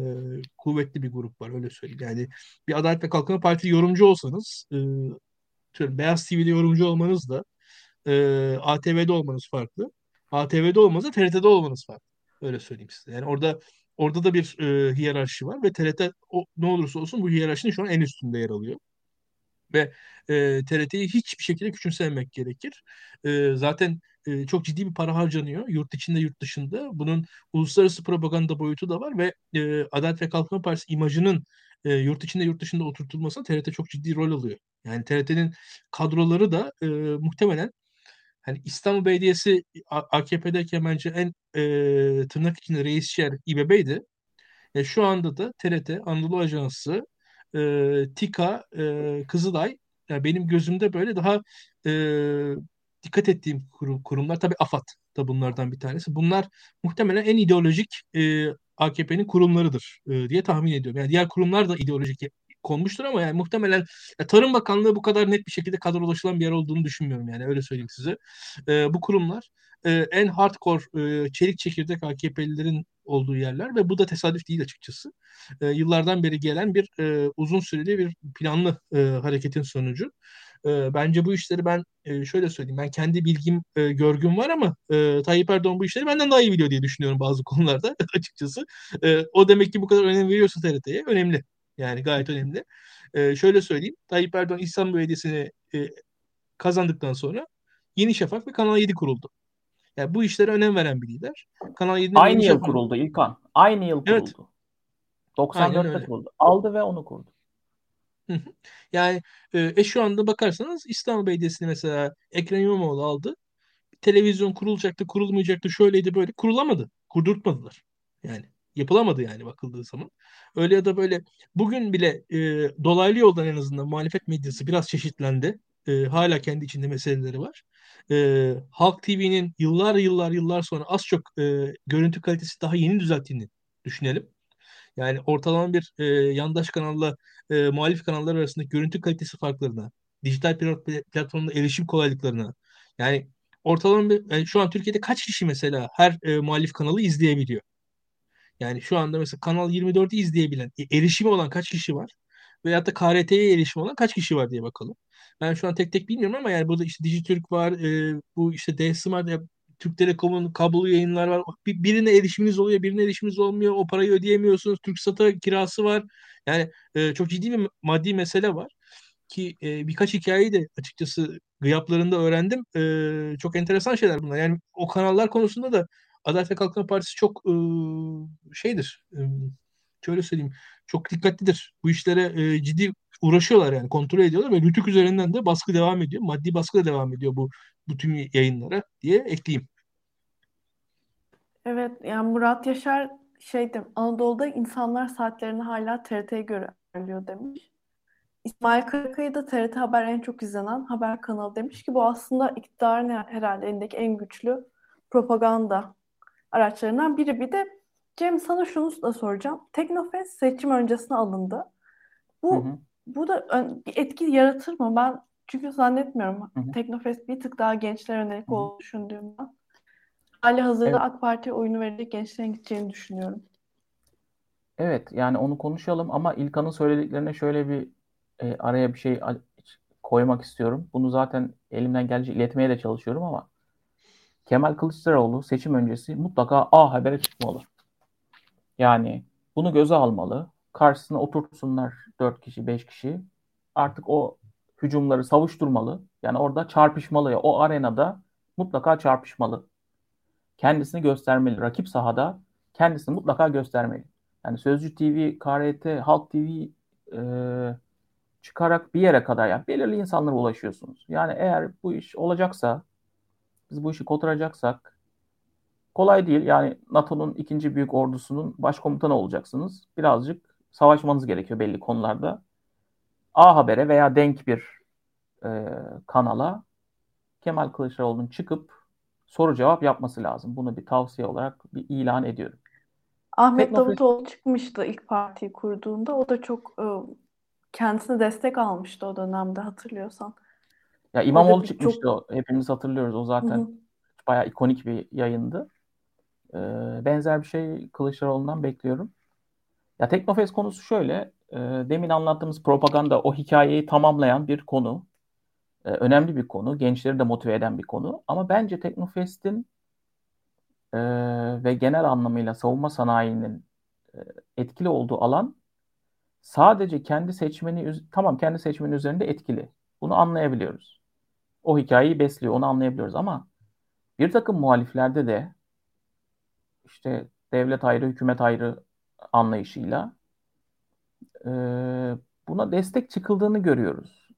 kuvvetli bir grup var öyle söyleyeyim. Yani bir Adalet ve Kalkınma Partisi yorumcu olsanız e, Beyaz TV'de yorumcu olmanız da e, ATV'de olmanız farklı. ATV'de olmanız TRT'de olmanız farklı. Öyle söyleyeyim size. Yani orada orada da bir e, hiyerarşi var ve TRT o, ne olursa olsun bu hiyerarşinin şu an en üstünde yer alıyor ve e, TRT'yi hiçbir şekilde küçümsememek gerekir. E, zaten e, çok ciddi bir para harcanıyor yurt içinde yurt dışında. Bunun uluslararası propaganda boyutu da var ve e, Adalet ve Kalkınma Partisi imajının e, yurt içinde yurt dışında oturtulmasına TRT çok ciddi rol alıyor. Yani TRT'nin kadroları da e, muhtemelen hani İstanbul Belediyesi AKP'deki bence en e, tırnak içinde reis yer İBB'ydi. E, şu anda da TRT, Anadolu Ajansı, e, TİKA, e, Kızılay yani benim gözümde böyle daha e, dikkat ettiğim kurum, kurumlar tabii AFAD da bunlardan bir tanesi. Bunlar muhtemelen en ideolojik e, AKP'nin kurumlarıdır e, diye tahmin ediyorum. Yani diğer kurumlar da ideolojik konmuştur ama yani muhtemelen ya Tarım Bakanlığı bu kadar net bir şekilde kadrolaşılan bir yer olduğunu düşünmüyorum yani öyle söyleyeyim size. E, bu kurumlar e, en hardcore e, çelik çekirdek AKP'lilerin olduğu yerler ve bu da tesadüf değil açıkçası. E, yıllardan beri gelen bir e, uzun süreli bir planlı e, hareketin sonucu. E, bence bu işleri ben e, şöyle söyleyeyim. Ben kendi bilgim, e, görgüm var ama e, Tayyip Erdoğan bu işleri benden daha iyi biliyor diye düşünüyorum bazı konularda açıkçası. E, o demek ki bu kadar önem veriyorsa TRT'ye önemli. Yani gayet önemli. E, şöyle söyleyeyim. Tayyip Erdoğan İstanbul Belediyesi'ni e, kazandıktan sonra Yeni Şafak ve Kanal 7 kuruldu. Yani bu işlere önem veren bir lider. Kanal 7'nin Aynı yıl kuruldu İlkan. Aynı yıl kuruldu. Evet. 94'te kuruldu. Aldı ve onu kurdu. Yani e, e, şu anda bakarsanız İstanbul Belediyesi'ni mesela Ekrem İmamoğlu aldı. Televizyon kurulacaktı, kurulmayacaktı, şöyleydi böyle. Kurulamadı. Kurdurtmadılar. Yani yapılamadı yani bakıldığı zaman. Öyle ya da böyle bugün bile e, dolaylı yoldan en azından muhalefet medyası biraz çeşitlendi. E, hala kendi içinde meseleleri var e, Halk TV'nin yıllar yıllar yıllar sonra az çok e, görüntü kalitesi daha yeni düzelttiğini düşünelim. Yani ortalama bir e, yandaş kanalla e, muhalif kanallar arasındaki görüntü kalitesi farklarına, dijital platformda erişim kolaylıklarına, yani ortalama bir, yani şu an Türkiye'de kaç kişi mesela her e, muhalif kanalı izleyebiliyor? Yani şu anda mesela Kanal 24'ü izleyebilen, e, erişimi olan kaç kişi var? Veyahut da KRT'ye erişim olan kaç kişi var diye bakalım. Ben şu an tek tek bilmiyorum ama yani burada işte Dijitürk var, e, bu işte D-Smart, Türk Telekom'un kablolu yayınlar var. Bir, birine erişiminiz oluyor, birine erişiminiz olmuyor. O parayı ödeyemiyorsunuz. TürkSat'a kirası var. Yani e, çok ciddi bir maddi mesele var. Ki e, birkaç hikayeyi de açıkçası gıyaplarında öğrendim. E, çok enteresan şeyler bunlar. Yani o kanallar konusunda da Adalet ve Kalkınma Partisi çok e, şeydir. E, şöyle söyleyeyim. Çok dikkatlidir. Bu işlere e, ciddi uğraşıyorlar yani kontrol ediyorlar ve Rütük üzerinden de baskı devam ediyor. Maddi baskı da devam ediyor bu tüm yayınlara diye ekleyeyim. Evet yani Murat Yaşar şeydi Anadolu'da insanlar saatlerini hala TRT'ye göre ayarlıyor demiş. İsmail Karakaya da TRT Haber en çok izlenen haber kanalı demiş ki bu aslında iktidarın herhalde elindeki en güçlü propaganda araçlarından biri. Bir de Cem sana şunu da soracağım. Teknofest seçim öncesine alındı. Bu hı hı. bu da bir etki yaratır mı? Ben çünkü zannetmiyorum. Hı hı. Teknofest bir tık daha gençlere yönelik olduğunu düşündüğümden. Hali hazırda evet. AK Parti oyunu verecek gençlerin gideceğini düşünüyorum. Evet yani onu konuşalım ama İlkan'ın söylediklerine şöyle bir e, araya bir şey koymak istiyorum. Bunu zaten elimden gelince iletmeye de çalışıyorum ama Kemal Kılıçdaroğlu seçim öncesi mutlaka A Haber'e çıkmalı. Yani bunu göze almalı. Karşısına oturtsunlar 4 kişi, 5 kişi. Artık o hücumları savuşturmalı. Yani orada çarpışmalı ya. O arenada mutlaka çarpışmalı. Kendisini göstermeli. Rakip sahada kendisini mutlaka göstermeli. Yani Sözcü TV, KRT, Halk TV e, çıkarak bir yere kadar yani belirli insanlara ulaşıyorsunuz. Yani eğer bu iş olacaksa biz bu işi kotaracaksak kolay değil. Yani NATO'nun ikinci büyük ordusunun başkomutanı olacaksınız. Birazcık savaşmanız gerekiyor belli konularda. A Haber'e veya denk bir e, kanala Kemal Kılıçdaroğlu'nun çıkıp soru cevap yapması lazım. Bunu bir tavsiye olarak bir ilan ediyorum. Ahmet Teknofest... Davutoğlu çıkmıştı ilk partiyi kurduğunda. O da çok e, kendisine destek almıştı o dönemde hatırlıyorsan. Ya İmamoğlu çıkmıştı çok... o. Hepimiz hatırlıyoruz. O zaten Hı-hı. bayağı ikonik bir yayındı. Ee, benzer bir şey Kılıçdaroğlu'ndan bekliyorum. Ya Teknofest konusu şöyle. E, demin anlattığımız propaganda o hikayeyi tamamlayan bir konu. E, önemli bir konu. Gençleri de motive eden bir konu. Ama bence Teknofest'in e, ve genel anlamıyla savunma sanayinin e, etkili olduğu alan sadece kendi seçmeni tamam kendi seçmeni üzerinde etkili. Bunu anlayabiliyoruz. O hikayeyi besliyor, onu anlayabiliyoruz ama bir takım muhaliflerde de işte devlet ayrı, hükümet ayrı anlayışıyla e, buna destek çıkıldığını görüyoruz.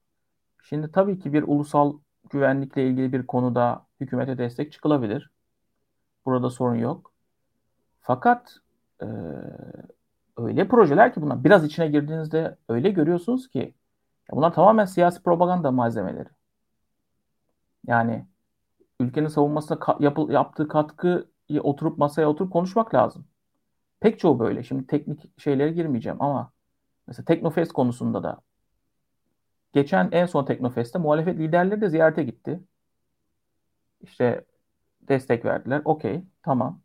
Şimdi tabii ki bir ulusal güvenlikle ilgili bir konuda hükümete destek çıkılabilir. Burada sorun yok. Fakat e, öyle projeler ki bunlar biraz içine girdiğinizde öyle görüyorsunuz ki bunlar tamamen siyasi propaganda malzemeleri. Yani ülkenin savunmasına ka- yapı- yaptığı katkıyı oturup masaya oturup konuşmak lazım. Pek çoğu böyle. Şimdi teknik şeylere girmeyeceğim ama mesela Teknofest konusunda da geçen en son Teknofest'te muhalefet liderleri de ziyarete gitti. İşte destek verdiler. Okey, tamam.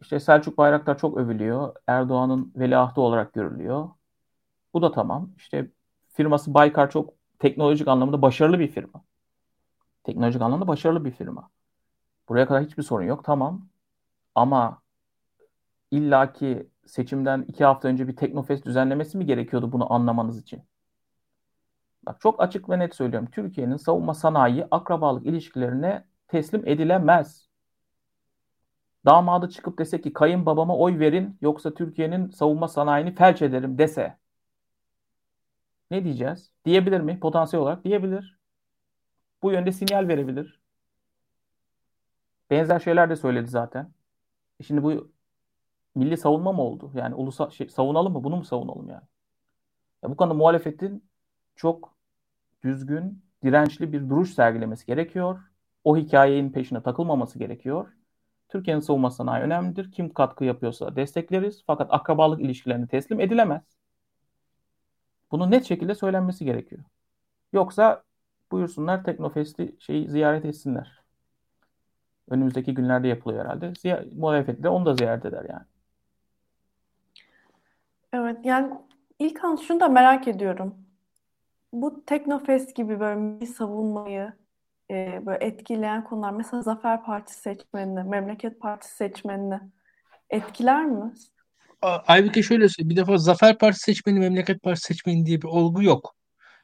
İşte Selçuk Bayraktar çok övülüyor. Erdoğan'ın veliahtı olarak görülüyor. Bu da tamam. İşte firması Baykar çok teknolojik anlamda başarılı bir firma. Teknolojik anlamda başarılı bir firma. Buraya kadar hiçbir sorun yok. Tamam. Ama illaki seçimden iki hafta önce bir Teknofest düzenlemesi mi gerekiyordu bunu anlamanız için? Bak çok açık ve net söylüyorum. Türkiye'nin savunma sanayi akrabalık ilişkilerine teslim edilemez. Damadı çıkıp dese ki kayınbabama oy verin yoksa Türkiye'nin savunma sanayini felç ederim dese. Ne diyeceğiz? Diyebilir mi? Potansiyel olarak diyebilir. Bu yönde sinyal verebilir. Benzer şeyler de söyledi zaten. E şimdi bu milli savunma mı oldu? Yani ulusal şey, savunalım mı? Bunu mu savunalım yani? Ya bu konuda muhalefetin çok düzgün, dirençli bir duruş sergilemesi gerekiyor. O hikayenin peşine takılmaması gerekiyor. Türkiye'nin savunma sanayi önemlidir. Kim katkı yapıyorsa destekleriz. Fakat akrabalık ilişkilerini teslim edilemez. Bunu net şekilde söylenmesi gerekiyor. Yoksa buyursunlar Teknofest'i şeyi ziyaret etsinler. Önümüzdeki günlerde yapılıyor herhalde. Ziy- muhalefet de onu da ziyaret eder yani. Evet yani ilk an şunu da merak ediyorum. Bu Teknofest gibi böyle milli savunmayı e, böyle etkileyen konular mesela Zafer Partisi seçmenini, Memleket Partisi seçmenini etkiler mi? Aybüke şöyle söyleyeyim. Bir defa Zafer Partisi seçmeni, Memleket Partisi seçmeni diye bir olgu yok.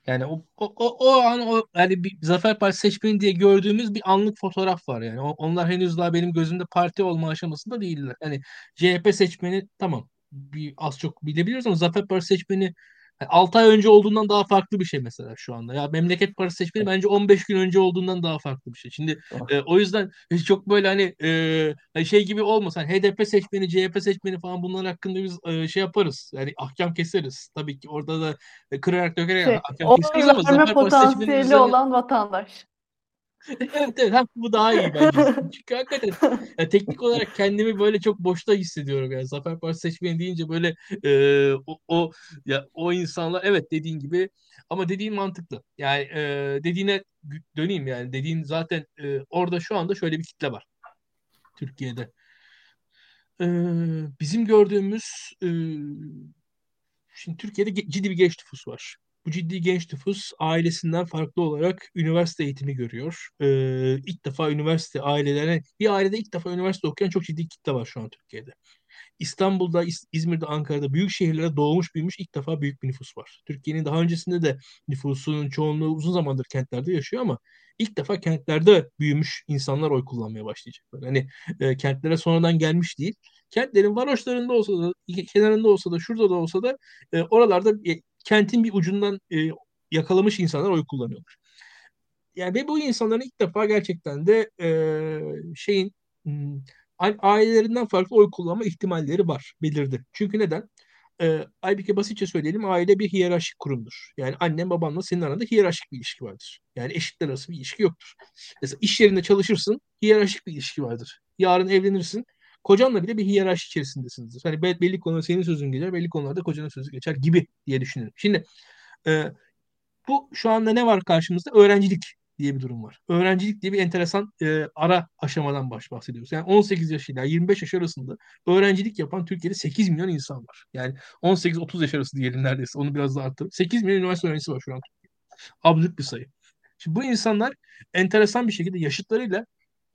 Yani o, o, o, o an o yani bir Zafer Partisi seçmeni diye gördüğümüz bir anlık fotoğraf var yani. Onlar henüz daha benim gözümde parti olma aşamasında değiller. Hani CHP seçmeni tamam bir az çok bilebiliyoruz ama Zafer Partisi seçmeni 6 ay önce olduğundan daha farklı bir şey mesela şu anda. Ya memleket parası seçmeni bence 15 gün önce olduğundan daha farklı bir şey. Şimdi e, o yüzden çok böyle hani e, hani şey gibi olmasın. Hani HDP seçmeni, CHP seçmeni falan bunların hakkında biz e, şey yaparız. Yani ahkam keseriz. Tabii ki orada da e, kırarak dökerek şey, ahkam keseriz ama Zafer seçmeni olan vatandaş. evet evet ha, bu daha iyi bence. Çünkü hakikaten ya, teknik olarak kendimi böyle çok boşta hissediyorum yani. Zafer Partisi seçmeni deyince böyle e, o, o ya o insanlar evet dediğin gibi ama dediğin mantıklı. Yani e, dediğine döneyim yani. Dediğin zaten e, orada şu anda şöyle bir kitle var. Türkiye'de. e, bizim gördüğümüz e, şimdi Türkiye'de ciddi bir genç nüfus var. Bu ciddi genç nüfus ailesinden farklı olarak üniversite eğitimi görüyor. Ee, ilk defa üniversite ailelerine, bir ailede ilk defa üniversite okuyan çok ciddi kitle var şu an Türkiye'de. İstanbul'da, İzmir'de, Ankara'da büyük şehirlere doğmuş büyümüş ilk defa büyük bir nüfus var. Türkiye'nin daha öncesinde de nüfusunun çoğunluğu uzun zamandır kentlerde yaşıyor ama ilk defa kentlerde büyümüş insanlar oy kullanmaya başlayacaklar. Hani e, kentlere sonradan gelmiş değil. Kentlerin varoşlarında olsa da, kenarında olsa da, şurada da olsa da e, oralarda kentin bir ucundan e, yakalamış insanlar oy kullanıyorlar. Yani ve bu insanların ilk defa gerçekten de e, şeyin hmm, ailelerinden farklı oy kullanma ihtimalleri var, belirdi. Çünkü neden? Ee, Aybike basitçe söyleyelim aile bir hiyerarşik kurumdur. Yani annen babanla senin aranda hiyerarşik bir ilişki vardır. Yani eşitler arası bir ilişki yoktur. Mesela iş yerinde çalışırsın hiyerarşik bir ilişki vardır. Yarın evlenirsin kocanla bile bir hiyerarşi içerisindesinizdir. Hani belli konularda senin sözün geçer, belli konularda kocanın sözü geçer gibi diye düşünelim. Şimdi e, bu şu anda ne var karşımızda? Öğrencilik diye bir durum var. Öğrencilik diye bir enteresan e, ara aşamadan baş bahsediyoruz. Yani 18 yaş ile 25 yaş arasında öğrencilik yapan Türkiye'de 8 milyon insan var. Yani 18-30 yaş arası diyelim neredeyse. Onu biraz daha arttırıp 8 milyon üniversite öğrencisi var şu an. Absürt bir sayı. Şimdi bu insanlar enteresan bir şekilde yaşıtlarıyla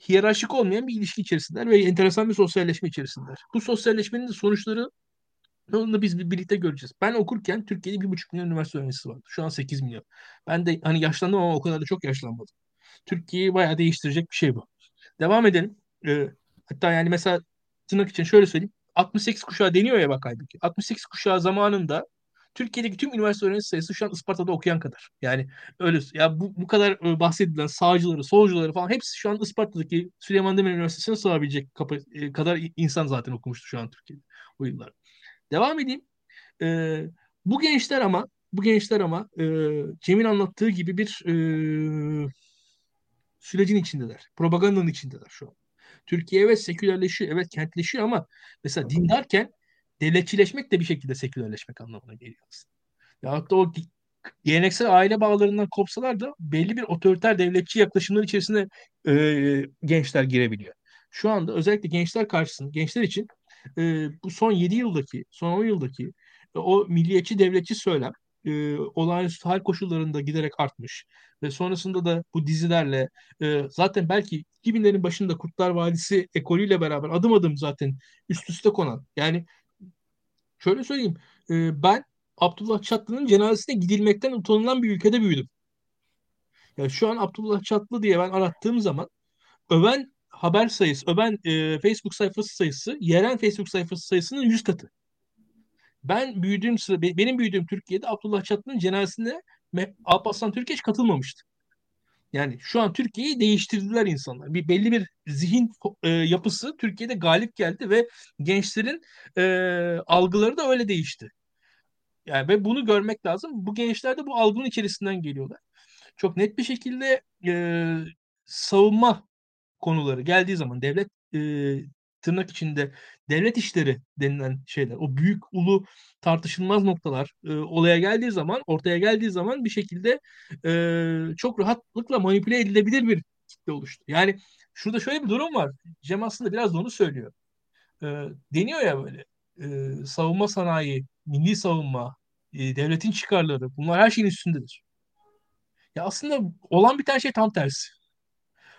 hiyerarşik olmayan bir ilişki içerisindeler ve enteresan bir sosyalleşme içerisindeler. Bu sosyalleşmenin de sonuçları onu biz birlikte göreceğiz. Ben okurken Türkiye'de bir buçuk milyon üniversite öğrencisi vardı. Şu an 8 milyon. Ben de hani yaşlandım ama o kadar da çok yaşlanmadım. Türkiye'yi bayağı değiştirecek bir şey bu. Devam edelim. Ee, hatta yani mesela tırnak için şöyle söyleyeyim. 68 kuşağı deniyor ya bak halbuki. 68 kuşağı zamanında Türkiye'deki tüm üniversite öğrencisi sayısı şu an Isparta'da okuyan kadar. Yani öyle ya bu, bu kadar e, bahsedilen sağcıları, solcuları falan hepsi şu an Isparta'daki Süleyman Demirel Üniversitesi'ne sığabilecek e, kadar insan zaten okumuştu şu an Türkiye'de o yıllar. Devam edeyim. E, bu gençler ama bu gençler ama e, Cem'in anlattığı gibi bir e, sürecin içindeler. Propagandanın içindeler şu an. Türkiye evet sekülerleşiyor, evet kentleşiyor ama mesela din derken devletçileşmek de bir şekilde sekülerleşmek anlamına geliyor aslında. Ya hatta o geleneksel aile bağlarından kopsalar da belli bir otoriter devletçi yaklaşımlar içerisine e, gençler girebiliyor. Şu anda özellikle gençler karşısında, gençler için e, bu son 7 yıldaki, son 10 yıldaki e, o milliyetçi devletçi söylem e, olağanüstü hal koşullarında giderek artmış ve sonrasında da bu dizilerle e, zaten belki 2000'lerin başında Kurtlar Vadisi ekolüyle beraber adım adım zaten üst üste konan yani şöyle söyleyeyim e, ben Abdullah Çatlı'nın cenazesine gidilmekten utanılan bir ülkede büyüdüm. Yani şu an Abdullah Çatlı diye ben arattığım zaman öven haber sayısı, öven e, Facebook sayfası sayısı yerel Facebook sayfası sayısının 100 katı. Ben büyüdüğüm sıra, benim büyüdüğüm Türkiye'de Abdullah Çatlı'nın cenazesine Alparslan Türkiye hiç katılmamıştı. Yani şu an Türkiye'yi değiştirdiler insanlar. Bir belli bir zihin e, yapısı Türkiye'de galip geldi ve gençlerin e, algıları da öyle değişti. Yani ve bunu görmek lazım. Bu gençler de bu algının içerisinden geliyorlar. Çok net bir şekilde e, savunma konuları geldiği zaman devlet e, tırnak içinde devlet işleri denilen şeyler, o büyük ulu tartışılmaz noktalar e, olaya geldiği zaman, ortaya geldiği zaman bir şekilde e, çok rahatlıkla manipüle edilebilir bir kitle oluştu. Yani şurada şöyle bir durum var. Cem aslında biraz da onu söylüyor. E, deniyor ya böyle e, savunma sanayi, milli savunma, e, devletin çıkarları bunlar her şeyin üstündedir. Ya aslında olan bir tane şey tam tersi.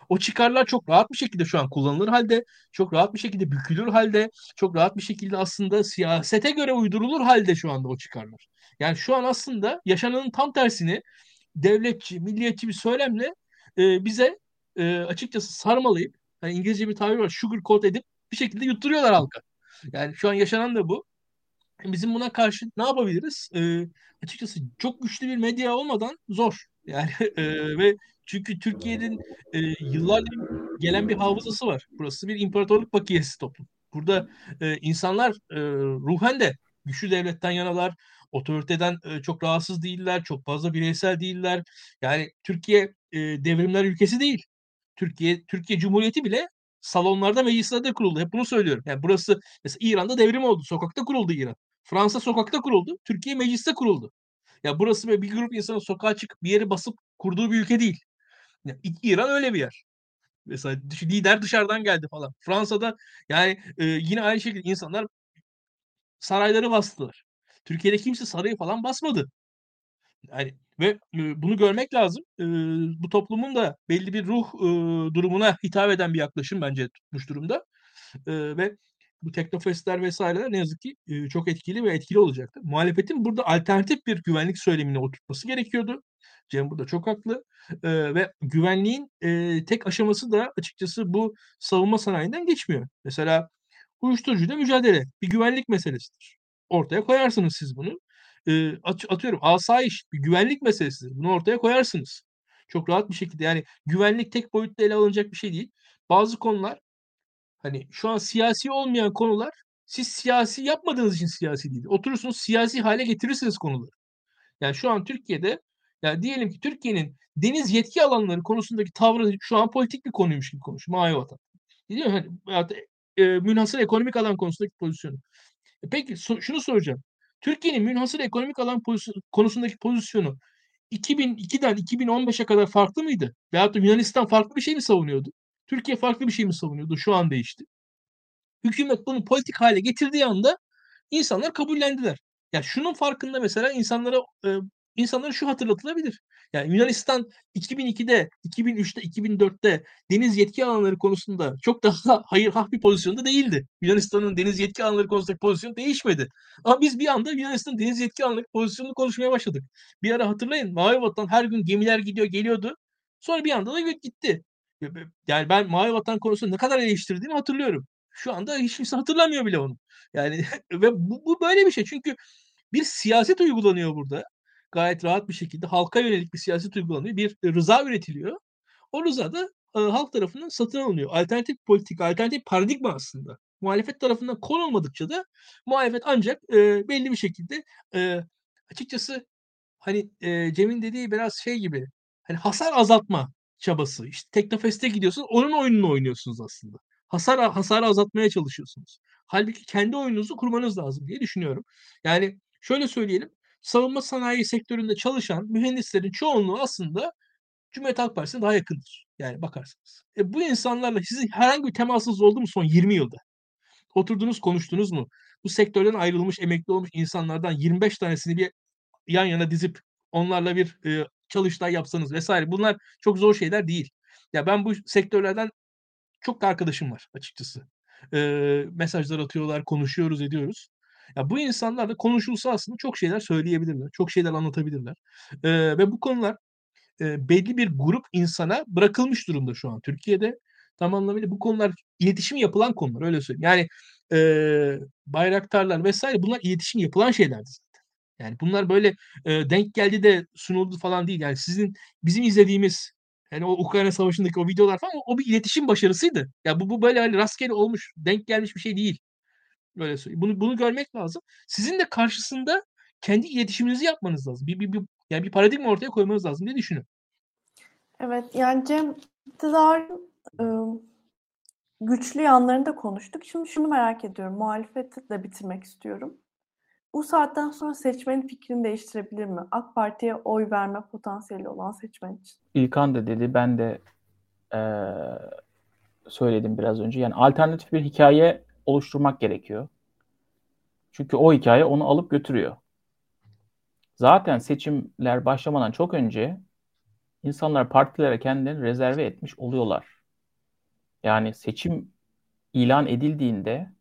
O çıkarlar çok rahat bir şekilde şu an kullanılır halde, çok rahat bir şekilde bükülür halde, çok rahat bir şekilde aslında siyasete göre uydurulur halde şu anda o çıkarlar. Yani şu an aslında yaşananın tam tersini devletçi, milliyetçi bir söylemle e, bize e, açıkçası sarmalayıp, yani İngilizce bir tabir var, sugar coat edip bir şekilde yutturuyorlar halka. Yani şu an yaşanan da bu. Bizim buna karşı ne yapabiliriz? E, açıkçası çok güçlü bir medya olmadan zor. Yani e, ve çünkü Türkiye'nin e, yıllardır gelen bir hafızası var. Burası bir imparatorluk bakiyesi toplum. Burada e, insanlar e, ruhen de güçlü devletten yanalar, otoriteden e, çok rahatsız değiller, çok fazla bireysel değiller. Yani Türkiye e, devrimler ülkesi değil. Türkiye Türkiye Cumhuriyeti bile salonlarda meclislerde kuruldu. Hep bunu söylüyorum. Yani burası mesela İran'da devrim oldu. Sokakta kuruldu İran. Fransa sokakta kuruldu. Türkiye mecliste kuruldu. Ya burası böyle bir grup insanın sokağa çıkıp bir yere basıp kurduğu bir ülke değil. Yani İran öyle bir yer. Mesela lider dışarıdan geldi falan. Fransa'da yani e, yine aynı şekilde insanlar sarayları bastılar. Türkiye'de kimse sarayı falan basmadı. Yani ve e, bunu görmek lazım. E, bu toplumun da belli bir ruh e, durumuna hitap eden bir yaklaşım bence tutmuş durumda. E, ve bu teknofestler vesaireler ne yazık ki çok etkili ve etkili olacaktır. Muhalefetin burada alternatif bir güvenlik söylemine oturtması gerekiyordu. Cem burada çok haklı. Ve güvenliğin tek aşaması da açıkçası bu savunma sanayinden geçmiyor. Mesela uyuşturucuyla mücadele bir güvenlik meselesidir. Ortaya koyarsınız siz bunu. Atıyorum asayiş bir güvenlik meselesidir. Bunu ortaya koyarsınız. Çok rahat bir şekilde yani güvenlik tek boyutta ele alınacak bir şey değil. Bazı konular hani şu an siyasi olmayan konular siz siyasi yapmadığınız için siyasi değil. Oturursunuz siyasi hale getirirsiniz konuları. Yani şu an Türkiye'de yani diyelim ki Türkiye'nin deniz yetki alanları konusundaki tavrı şu an politik bir konuymuş gibi konuşuyor. Mavi vatan. Değil mi? Hani, e, münhasır ekonomik alan konusundaki pozisyonu. E peki so, şunu soracağım. Türkiye'nin münhasır ekonomik alan pozisyon, konusundaki pozisyonu 2002'den 2015'e kadar farklı mıydı? Veyahut da Yunanistan farklı bir şey mi savunuyordu? Türkiye farklı bir şey mi savunuyordu? Şu an değişti. Hükümet bunu politik hale getirdiği anda insanlar kabullendiler. Ya şunun farkında mesela insanlara e, insanlara şu hatırlatılabilir. Yani Yunanistan 2002'de, 2003'te, 2004'te deniz yetki alanları konusunda çok daha hayır hak bir pozisyonda değildi. Yunanistan'ın deniz yetki alanları konusundaki pozisyonu değişmedi. Ama biz bir anda Yunanistan'ın deniz yetki alanları pozisyonunu konuşmaya başladık. Bir ara hatırlayın Mavi Vatan her gün gemiler gidiyor geliyordu. Sonra bir anda da gitti. Yani ben Mavi Vatan konusunda ne kadar eleştirdiğimi hatırlıyorum. Şu anda hiç kimse hatırlamıyor bile onu. Yani ve bu, bu böyle bir şey. Çünkü bir siyaset uygulanıyor burada gayet rahat bir şekilde halka yönelik bir siyaset uygulanıyor. Bir rıza üretiliyor. O rıza da e, halk tarafından satın alınıyor. Alternatif politika, alternatif paradigma aslında. Muhalefet tarafından konulmadıkça da muhalefet ancak e, belli bir şekilde e, açıkçası hani e, Cem'in dediği biraz şey gibi hani hasar azaltma çabası. İşte Teknofest'e gidiyorsunuz onun oyununu oynuyorsunuz aslında. Hasar hasarı azaltmaya çalışıyorsunuz. Halbuki kendi oyununuzu kurmanız lazım diye düşünüyorum. Yani şöyle söyleyelim savunma sanayi sektöründe çalışan mühendislerin çoğunluğu aslında Cumhuriyet Halk Partisi'ne daha yakındır. Yani bakarsınız. E bu insanlarla sizin herhangi bir temasınız oldu mu son 20 yılda? Oturdunuz konuştunuz mu? Bu sektörden ayrılmış, emekli olmuş insanlardan 25 tanesini bir yan yana dizip onlarla bir e, çalıştay yapsanız vesaire. Bunlar çok zor şeyler değil. Ya ben bu sektörlerden çok arkadaşım var açıkçası. E, mesajlar atıyorlar, konuşuyoruz, ediyoruz. Ya bu insanlarla konuşulsa aslında çok şeyler söyleyebilirler. Çok şeyler anlatabilirler. E, ve bu konular e, belli bir grup insana bırakılmış durumda şu an Türkiye'de. Tam anlamıyla bu konular iletişim yapılan konular öyle söyleyeyim. Yani e, bayraktarlar vesaire bunlar iletişim yapılan şeylerdi. Yani bunlar böyle e, denk geldi de sunuldu falan değil. Yani sizin bizim izlediğimiz yani o Ukrayna Savaşı'ndaki o videolar falan o, bir iletişim başarısıydı. Ya yani bu bu böyle hani rastgele olmuş, denk gelmiş bir şey değil. Öyle söyleyeyim. Bunu bunu görmek lazım. Sizin de karşısında kendi iletişiminizi yapmanız lazım. Bir, bir, bir yani bir paradigma ortaya koymanız lazım diye düşünüyorum. Evet yani Cem iktidarın ıı, güçlü yanlarını da konuştuk. Şimdi şunu merak ediyorum. Muhalefeti de bitirmek istiyorum. Bu saatten sonra seçmenin fikrini değiştirebilir mi? AK Parti'ye oy verme potansiyeli olan seçmen için. İlkan da dedi. Ben de e, söyledim biraz önce. Yani alternatif bir hikaye oluşturmak gerekiyor. Çünkü o hikaye onu alıp götürüyor. Zaten seçimler başlamadan çok önce insanlar partilere kendilerini rezerve etmiş oluyorlar. Yani seçim ilan edildiğinde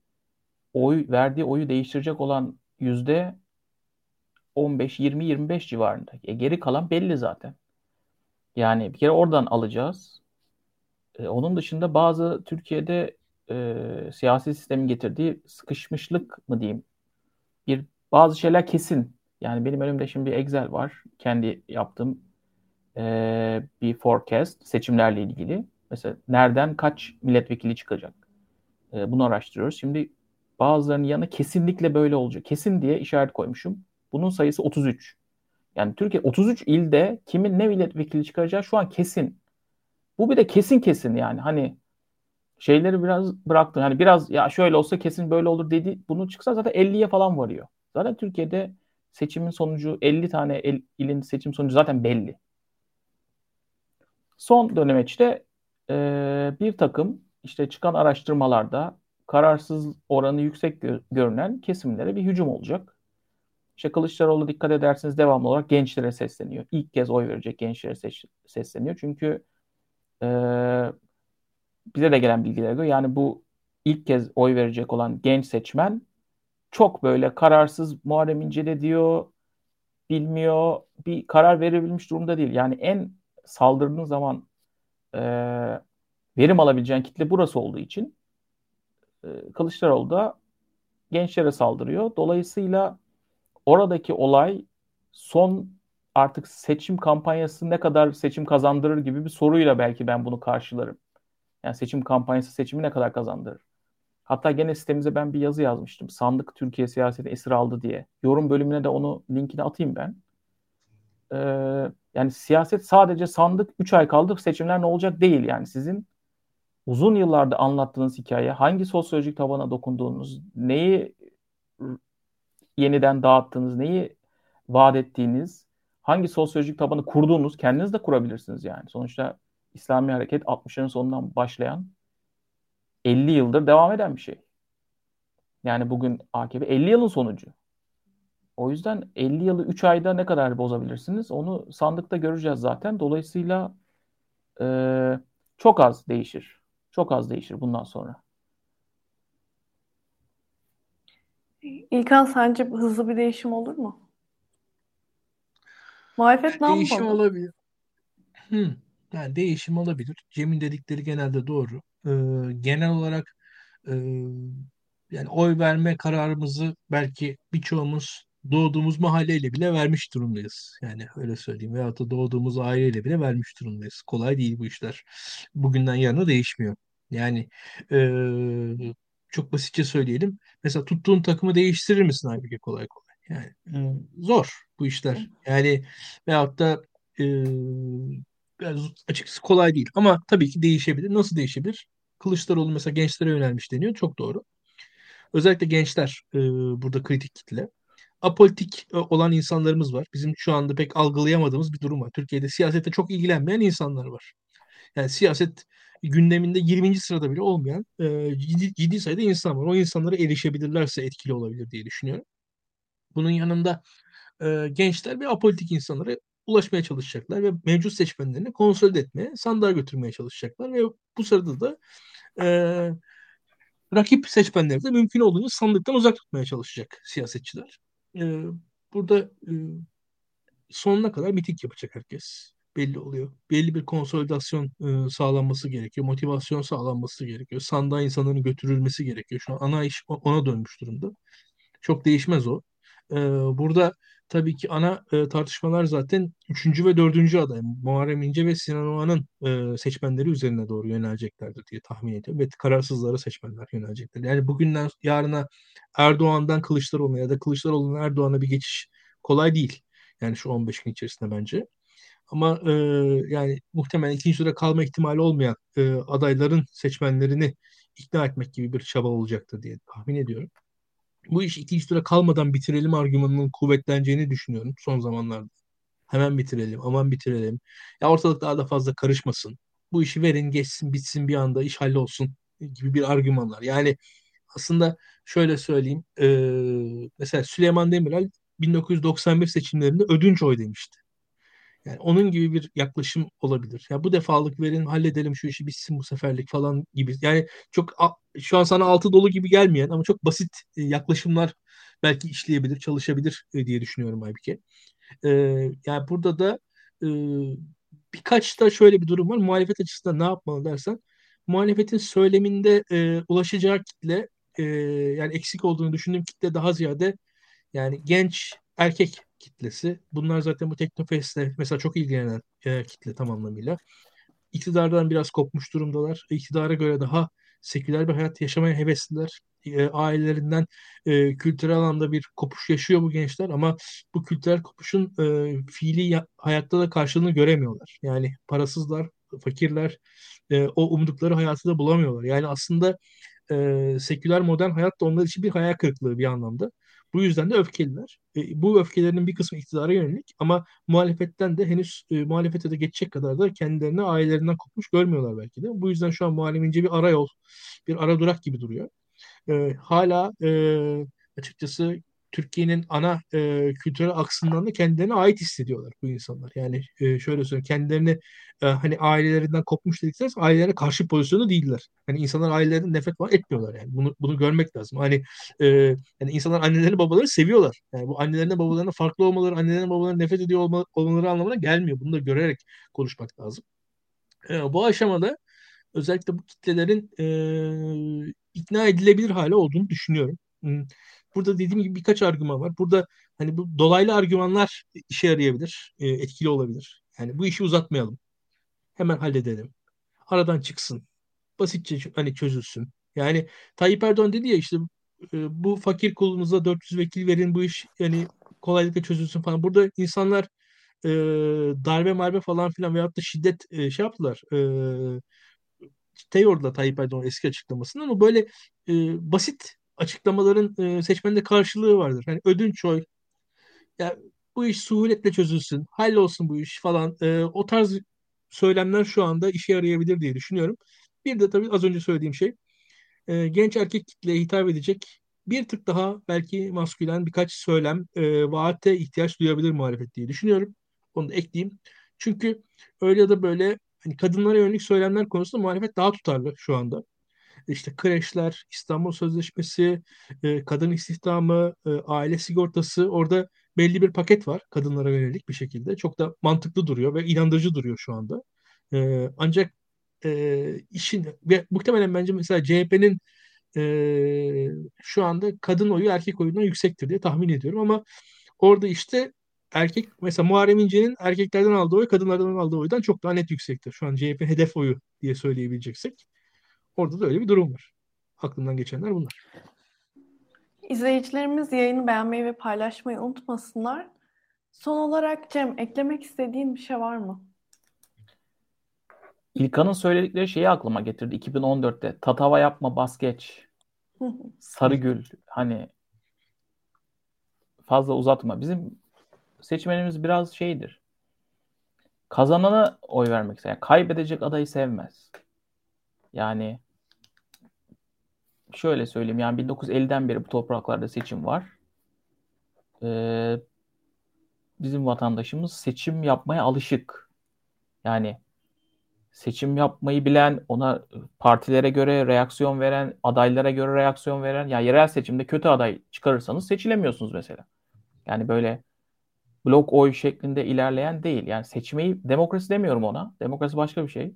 oy verdiği oyu değiştirecek olan yüzde 15, 20, 25 civarında. E, geri kalan belli zaten. Yani bir kere oradan alacağız. E, onun dışında bazı Türkiye'de e, siyasi sistemin getirdiği sıkışmışlık mı diyeyim? Bir bazı şeyler kesin. Yani benim önümde şimdi bir Excel var. Kendi yaptığım e, bir forecast seçimlerle ilgili. Mesela nereden kaç milletvekili çıkacak? E, bunu araştırıyoruz. Şimdi bazılarının yanı kesinlikle böyle olacak. Kesin diye işaret koymuşum. Bunun sayısı 33. Yani Türkiye 33 ilde kimin ne milletvekili çıkaracağı şu an kesin. Bu bir de kesin kesin yani. Hani şeyleri biraz bıraktım. Hani biraz ya şöyle olsa kesin böyle olur dedi. Bunu çıksa zaten 50'ye falan varıyor. Zaten Türkiye'de seçimin sonucu 50 tane el, ilin seçim sonucu zaten belli. Son dönemeçte e, bir takım işte çıkan araştırmalarda kararsız oranı yüksek gö- görünen kesimlere bir hücum olacak. İşte Kılıçdaroğlu dikkat ederseniz devamlı olarak gençlere sesleniyor. İlk kez oy verecek gençlere ses- sesleniyor. Çünkü e, bize de gelen bilgilere göre yani bu ilk kez oy verecek olan genç seçmen çok böyle kararsız Muharrem İnce de diyor bilmiyor bir karar verebilmiş durumda değil. Yani en saldırdığın zaman e, verim alabileceğin kitle burası olduğu için e, Kılıçdaroğlu da gençlere saldırıyor. Dolayısıyla oradaki olay son artık seçim kampanyası ne kadar seçim kazandırır gibi bir soruyla belki ben bunu karşılarım. Yani seçim kampanyası seçimi ne kadar kazandırır? Hatta gene sitemize ben bir yazı yazmıştım. Sandık Türkiye siyaseti esir aldı diye. Yorum bölümüne de onu linkini atayım ben. Ee, yani siyaset sadece sandık 3 ay kaldı seçimler ne olacak değil yani sizin uzun yıllarda anlattığınız hikaye hangi sosyolojik tabana dokunduğunuz, neyi yeniden dağıttığınız, neyi vaat ettiğiniz, hangi sosyolojik tabanı kurduğunuz kendiniz de kurabilirsiniz yani. Sonuçta İslami hareket 60'ların sonundan başlayan 50 yıldır devam eden bir şey. Yani bugün AKP 50 yılın sonucu. O yüzden 50 yılı 3 ayda ne kadar bozabilirsiniz? Onu sandıkta göreceğiz zaten. Dolayısıyla e, çok az değişir. Çok az değişir bundan sonra. İlkan sence hızlı bir değişim olur mu? Muhalefet ne Değişim yapmalı? olabilir. Hı. Yani değişim olabilir. Cem'in dedikleri genelde doğru. Ee, genel olarak e, yani oy verme kararımızı belki birçoğumuz doğduğumuz mahalleyle bile vermiş durumdayız. Yani öyle söyleyeyim. Veyahut da doğduğumuz aileyle bile vermiş durumdayız. Kolay değil bu işler. Bugünden yarına değişmiyor. Yani e, çok basitçe söyleyelim. Mesela tuttuğun takımı değiştirir misin halbuki kolay kolay? Yani e, zor bu işler. Yani veyahut da e, yani açıkçası kolay değil. Ama tabii ki değişebilir. Nasıl değişebilir? Kılıçdaroğlu mesela gençlere yönelmiş deniyor. Çok doğru. Özellikle gençler e, burada kritik kitle. Apolitik e, olan insanlarımız var. Bizim şu anda pek algılayamadığımız bir durum var. Türkiye'de siyasete çok ilgilenmeyen insanlar var. Yani siyaset gündeminde 20. sırada bile olmayan e, ciddi, ciddi sayıda insan var. O insanlara erişebilirlerse etkili olabilir diye düşünüyorum. Bunun yanında e, gençler ve apolitik insanlara ulaşmaya çalışacaklar ve mevcut seçmenlerini konsolide etmeye, sandığa götürmeye çalışacaklar ve bu sırada da e, rakip seçmenleri de mümkün olduğunca sandıktan uzak tutmaya çalışacak siyasetçiler. E, burada e, sonuna kadar miting yapacak herkes. Belli oluyor. Belli bir konsolidasyon e, sağlanması gerekiyor. Motivasyon sağlanması gerekiyor. Sandığa insanların götürülmesi gerekiyor. Şu an ana iş ona dönmüş durumda. Çok değişmez o. E, burada tabii ki ana e, tartışmalar zaten 3. ve 4. aday Muharrem İnce ve Sinan Oğan'ın e, seçmenleri üzerine doğru yöneleceklerdir diye tahmin ediyorum. Ve kararsızlara seçmenler yönelecekler. Yani bugünden yarına Erdoğan'dan Kılıçdaroğlu'na ya da Kılıçdaroğlu'ndan Erdoğan'a bir geçiş kolay değil. Yani şu 15 gün içerisinde bence. Ama e, yani muhtemelen ikinci tura kalma ihtimali olmayan e, adayların seçmenlerini ikna etmek gibi bir çaba olacaktır diye tahmin ediyorum bu iş ikinci tura kalmadan bitirelim argümanının kuvvetleneceğini düşünüyorum son zamanlarda. Hemen bitirelim, aman bitirelim. Ya ortalık daha da fazla karışmasın. Bu işi verin, geçsin, bitsin bir anda iş hallolsun gibi bir argümanlar. Yani aslında şöyle söyleyeyim. E, mesela Süleyman Demirel 1991 seçimlerinde ödünç oy demişti. Yani onun gibi bir yaklaşım olabilir. Ya bu defalık verin halledelim şu işi bitsin bu seferlik falan gibi. Yani çok şu an sana altı dolu gibi gelmeyen ama çok basit e, yaklaşımlar belki işleyebilir, çalışabilir e, diye düşünüyorum Aybike. Ee, yani burada da e, birkaç da şöyle bir durum var. Muhalefet açısından ne yapmalı dersen muhalefetin söyleminde e, ulaşacağı kitle e, yani eksik olduğunu düşündüğüm kitle daha ziyade yani genç erkek kitlesi. Bunlar zaten bu Teknofest'le mesela çok ilgilenen e, kitle tam anlamıyla. İktidardan biraz kopmuş durumdalar. İktidara göre daha seküler bir hayat yaşamaya hevesliler. E, ailelerinden e, kültürel anlamda bir kopuş yaşıyor bu gençler ama bu kültürel kopuşun e, fiili hayatta da karşılığını göremiyorlar. Yani parasızlar, fakirler, e, o umdukları hayatı da bulamıyorlar. Yani aslında e, seküler modern hayat da onlar için bir hayal kırıklığı bir anlamda. Bu yüzden de öfkeliler. E, bu öfkelerinin bir kısmı iktidara yönelik ama muhalefetten de henüz e, muhalefete de geçecek kadar da kendilerini ailelerinden kopmuş görmüyorlar belki de. Bu yüzden şu an Muharrem bir ara yol, bir ara durak gibi duruyor. E, hala e, açıkçası Türkiye'nin ana e, kültürel aksından da kendilerine ait hissediyorlar bu insanlar. Yani e, şöyle söyleyeyim kendilerini e, hani ailelerinden kopmuş dedikseniz ailelerine karşı pozisyonu değiller. Hani insanlar ailelerinden nefret var etmiyorlar yani. Bunu bunu görmek lazım. Hani e, yani insanlar annelerini babaları seviyorlar. Yani bu annelerine babalarına farklı olmaları, annelerine babalarına nefret ediyor olma, olmaları anlamına gelmiyor. Bunu da görerek konuşmak lazım. E, bu aşamada özellikle bu kitlelerin e, ikna edilebilir hale olduğunu düşünüyorum. Burada dediğim gibi birkaç argüman var. Burada hani bu dolaylı argümanlar işe yarayabilir, e, etkili olabilir. Yani bu işi uzatmayalım. Hemen halledelim. Aradan çıksın. Basitçe hani çözülsün. Yani Tayyip Erdoğan dedi ya işte e, bu fakir kulunuza 400 vekil verin bu iş yani kolaylıkla çözülsün falan. Burada insanlar e, darbe marbe falan filan veyahut da şiddet e, şey yaptılar. E, Teyor'da Tayyip Erdoğan eski açıklamasında ama böyle e, basit açıklamaların e, seçmende karşılığı vardır. Hani ödünç oy, ya bu iş suhuletle çözülsün, hallolsun bu iş falan. E, o tarz söylemler şu anda işe yarayabilir diye düşünüyorum. Bir de tabii az önce söylediğim şey e, genç erkek kitleye hitap edecek bir tık daha belki maskülen birkaç söylem e, vaate ihtiyaç duyabilir muhalefet diye düşünüyorum. Onu da ekleyeyim. Çünkü öyle ya da böyle hani kadınlara yönelik söylemler konusunda muhalefet daha tutarlı şu anda işte kreşler, İstanbul Sözleşmesi, e, kadın istihdamı, e, aile sigortası orada belli bir paket var kadınlara yönelik bir şekilde. Çok da mantıklı duruyor ve inandırıcı duruyor şu anda. E, ancak e, işin ve muhtemelen bence mesela CHP'nin e, şu anda kadın oyu erkek oyundan yüksektir diye tahmin ediyorum ama orada işte erkek mesela Muharrem İnce'nin erkeklerden aldığı oy kadınlardan aldığı oydan çok daha net yüksektir. Şu an CHP hedef oyu diye söyleyebileceksek. Orada da öyle bir durum var. Aklımdan geçenler bunlar. İzleyicilerimiz yayını beğenmeyi ve paylaşmayı unutmasınlar. Son olarak Cem eklemek istediğin bir şey var mı? İlkan'ın söyledikleri şeyi aklıma getirdi 2014'te. Tatava yapma bas geç. Sarıgül hani fazla uzatma. Bizim seçmenimiz biraz şeydir. Kazanana oy vermek ister. Yani kaybedecek adayı sevmez. Yani şöyle söyleyeyim yani 1950'den beri bu topraklarda seçim var. Ee, bizim vatandaşımız seçim yapmaya alışık. Yani seçim yapmayı bilen, ona partilere göre reaksiyon veren, adaylara göre reaksiyon veren, ya yani yerel seçimde kötü aday çıkarırsanız seçilemiyorsunuz mesela. Yani böyle blok oy şeklinde ilerleyen değil. Yani seçmeyi demokrasi demiyorum ona. Demokrasi başka bir şey.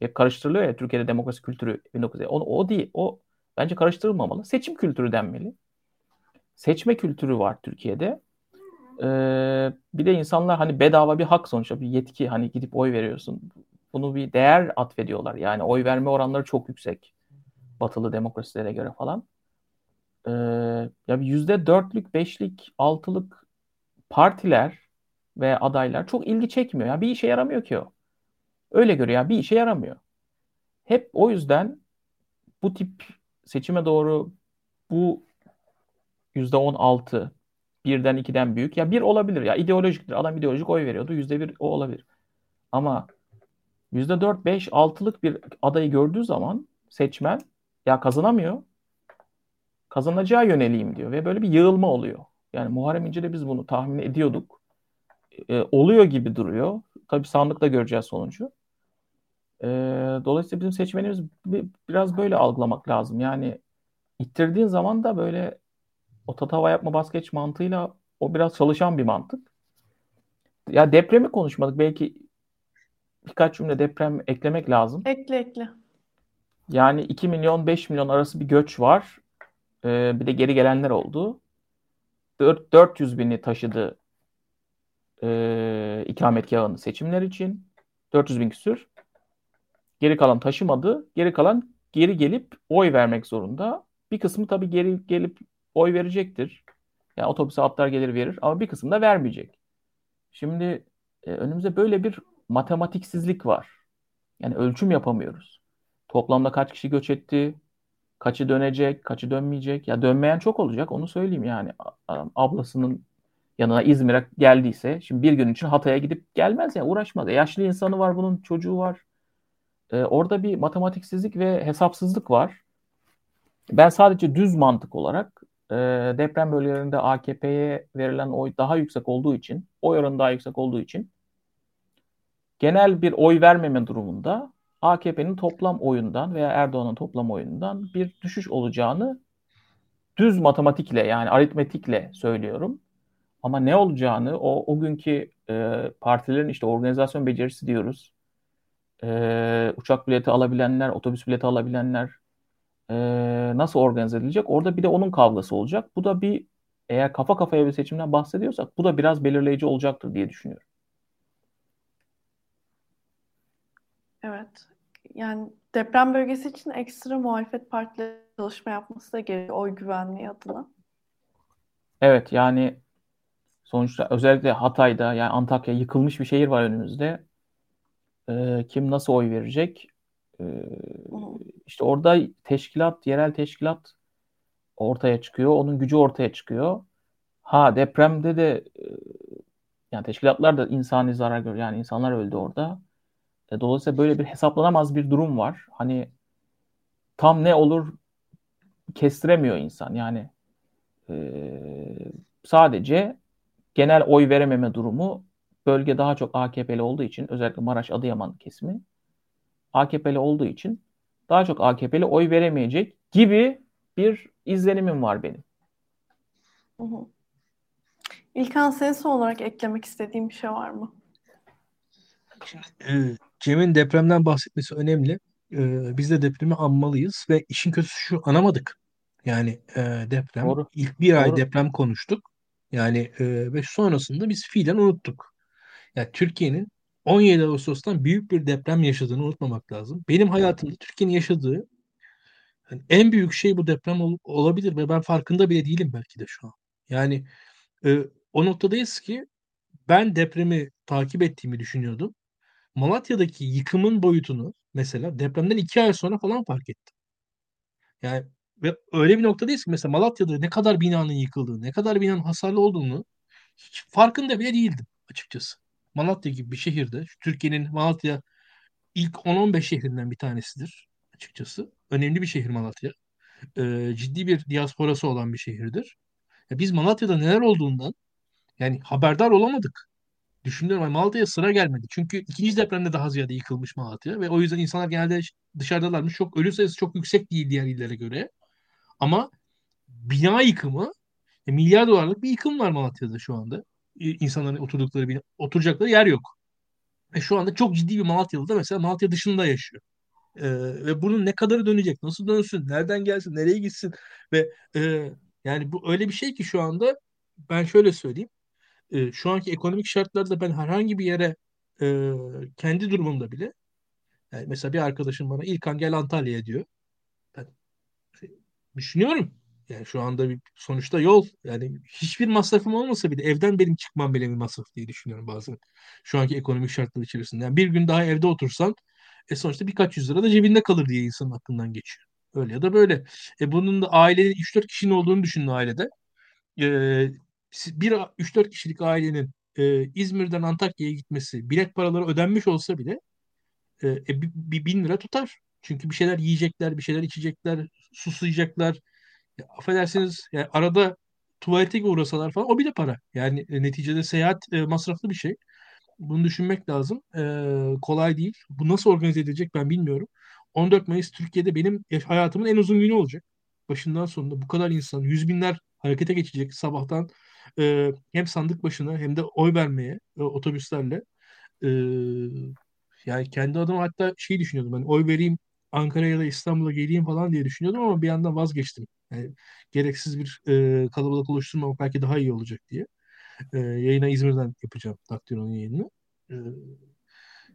Ya karıştırılıyor ya Türkiye'de demokrasi kültürü 1950. O, o değil. O Bence karıştırılmamalı. Seçim kültürü denmeli. Seçme kültürü var Türkiye'de. Ee, bir de insanlar hani bedava bir hak sonuçta bir yetki hani gidip oy veriyorsun. Bunu bir değer atfediyorlar. Yani oy verme oranları çok yüksek. Batılı demokrasilere göre falan. Ee, ya yüzde dörtlük, beşlik, altılık partiler ve adaylar çok ilgi çekmiyor. Yani bir işe yaramıyor ki o. Öyle görüyor. Yani bir işe yaramıyor. Hep o yüzden bu tip seçime doğru bu yüzde on altı birden ikiden büyük. Ya bir olabilir ya ideolojiktir. Adam ideolojik oy veriyordu. Yüzde bir o olabilir. Ama yüzde dört beş altılık bir adayı gördüğü zaman seçmen ya kazanamıyor. Kazanacağı yöneleyim diyor ve böyle bir yığılma oluyor. Yani Muharrem İnce'de biz bunu tahmin ediyorduk. E, oluyor gibi duruyor. Tabii sandıkta göreceğiz sonucu. E, dolayısıyla bizim seçmenimiz biraz böyle algılamak lazım. Yani ittirdiğin zaman da böyle o tatava yapma baskeç mantığıyla o biraz çalışan bir mantık. Ya depremi konuşmadık. Belki birkaç cümle deprem eklemek lazım. Ekle ekle. Yani 2 milyon 5 milyon arası bir göç var. Ee, bir de geri gelenler oldu. 4, 400 bini taşıdı e, ikametgahını seçimler için. 400 bin küsür. Geri kalan taşımadı. Geri kalan geri gelip oy vermek zorunda. Bir kısmı tabii geri gelip oy verecektir. Yani otobüse atlar gelir verir ama bir kısmı da vermeyecek. Şimdi e, önümüzde böyle bir matematiksizlik var. Yani ölçüm yapamıyoruz. Toplamda kaç kişi göç etti? Kaçı dönecek, kaçı dönmeyecek. Ya dönmeyen çok olacak onu söyleyeyim yani. Ablasının yanına İzmir'e geldiyse şimdi bir gün için Hatay'a gidip gelmez ya uğraşmaz. E, yaşlı insanı var bunun çocuğu var. E, orada bir matematiksizlik ve hesapsızlık var. Ben sadece düz mantık olarak e, deprem bölgelerinde AKP'ye verilen oy daha yüksek olduğu için, oy oranı daha yüksek olduğu için genel bir oy vermeme durumunda AKP'nin toplam oyundan veya Erdoğan'ın toplam oyundan bir düşüş olacağını düz matematikle yani aritmetikle söylüyorum. Ama ne olacağını o, o günkü e, partilerin işte organizasyon becerisi diyoruz. E, uçak bileti alabilenler, otobüs bileti alabilenler e, nasıl organize edilecek? Orada bir de onun kavgası olacak. Bu da bir eğer kafa kafaya bir seçimden bahsediyorsak bu da biraz belirleyici olacaktır diye düşünüyorum. Evet. Yani deprem bölgesi için ekstra muhalefet partileri çalışma yapması da gerekiyor oy güvenliği adına. Evet yani sonuçta özellikle Hatay'da yani Antakya yıkılmış bir şehir var önümüzde. Ee, kim nasıl oy verecek? Ee, işte orada teşkilat, yerel teşkilat ortaya çıkıyor. Onun gücü ortaya çıkıyor. Ha depremde de e, yani teşkilatlar da insani zarar görüyor. Yani insanlar öldü orada. E, dolayısıyla böyle bir hesaplanamaz bir durum var. Hani tam ne olur kestiremiyor insan. Yani e, sadece genel oy verememe durumu bölge daha çok AKP'li olduğu için özellikle Maraş Adıyaman kesimi AKP'li olduğu için daha çok AKP'li oy veremeyecek gibi bir izlenimim var benim. Hı hı. İlkan senin son olarak eklemek istediğin bir şey var mı? Şimdi, e, Cem'in depremden bahsetmesi önemli. E, biz de depremi anmalıyız ve işin kötüsü şu anamadık. Yani e, deprem Doğru. ilk bir ay Doğru. deprem konuştuk. Yani e, ve sonrasında biz fiilen unuttuk. Yani Türkiye'nin 17 Ağustos'tan büyük bir deprem yaşadığını unutmamak lazım. Benim hayatımda Türkiye'nin yaşadığı yani en büyük şey bu deprem ol- olabilir ve ben farkında bile değilim belki de şu an. Yani e, o noktadayız ki ben depremi takip ettiğimi düşünüyordum. Malatya'daki yıkımın boyutunu mesela depremden iki ay sonra falan fark ettim. Yani ve öyle bir noktadayız ki mesela Malatya'da ne kadar binanın yıkıldığı, ne kadar binanın hasarlı olduğunu hiç farkında bile değildim açıkçası. Malatya gibi bir şehirde, Türkiye'nin Malatya ilk 10-15 şehrinden bir tanesidir açıkçası. Önemli bir şehir Malatya. Ee, ciddi bir diasporası olan bir şehirdir. Ya biz Malatya'da neler olduğundan yani haberdar olamadık. Düşünüyorum Malatya'ya sıra gelmedi. Çünkü ikinci depremde daha ziyade yıkılmış Malatya ve o yüzden insanlar genelde dışarıdalarmış. Çok ölü sayısı çok yüksek değil diğer illere göre. Ama bina yıkımı e, milyar dolarlık bir yıkım var Malatya'da şu anda. İnsanların oturdukları bina, oturacakları yer yok. Ve şu anda çok ciddi bir Malatyalı da mesela Malatya dışında yaşıyor. E, ve bunun ne kadarı dönecek, nasıl dönsün, nereden gelsin, nereye gitsin ve e, yani bu öyle bir şey ki şu anda ben şöyle söyleyeyim. E, şu anki ekonomik şartlarda ben herhangi bir yere e, kendi durumumda bile yani mesela bir arkadaşım bana İlkan gel Antalya'ya diyor. Ben düşünüyorum. Yani şu anda bir sonuçta yol yani hiçbir masrafım olmasa bile evden benim çıkmam bile bir masraf diye düşünüyorum bazen. Şu anki ekonomik şartlar içerisinde. Yani bir gün daha evde otursan e sonuçta birkaç yüz lira da cebinde kalır diye insanın aklından geçiyor. Öyle ya da böyle. E bunun da ailenin 3-4 kişinin olduğunu düşünün ailede. E, bir 3-4 kişilik ailenin e, İzmir'den Antakya'ya gitmesi bilet paraları ödenmiş olsa bile e, e, bir, bir bin lira tutar. Çünkü bir şeyler yiyecekler, bir şeyler içecekler, susayacaklar. Ya, affedersiniz yani arada tuvalete uğrasalar falan o bile para. Yani e, neticede seyahat e, masraflı bir şey. Bunu düşünmek lazım. E, kolay değil. Bu nasıl organize edilecek ben bilmiyorum. 14 Mayıs Türkiye'de benim hayatımın en uzun günü olacak. Başından sonunda bu kadar insan, yüz binler harekete geçecek sabahtan e, hem sandık başına hem de oy vermeye e, otobüslerle. E, yani kendi adıma hatta şey düşünüyordum. Ben oy vereyim Ankara'ya ya da İstanbul'a geleyim falan diye düşünüyordum ama bir yandan vazgeçtim. Yani gereksiz bir e, kalabalık oluşturmamak belki daha iyi olacak diye. E, yayına İzmir'den yapacağım Daktilo'nun yayını. E,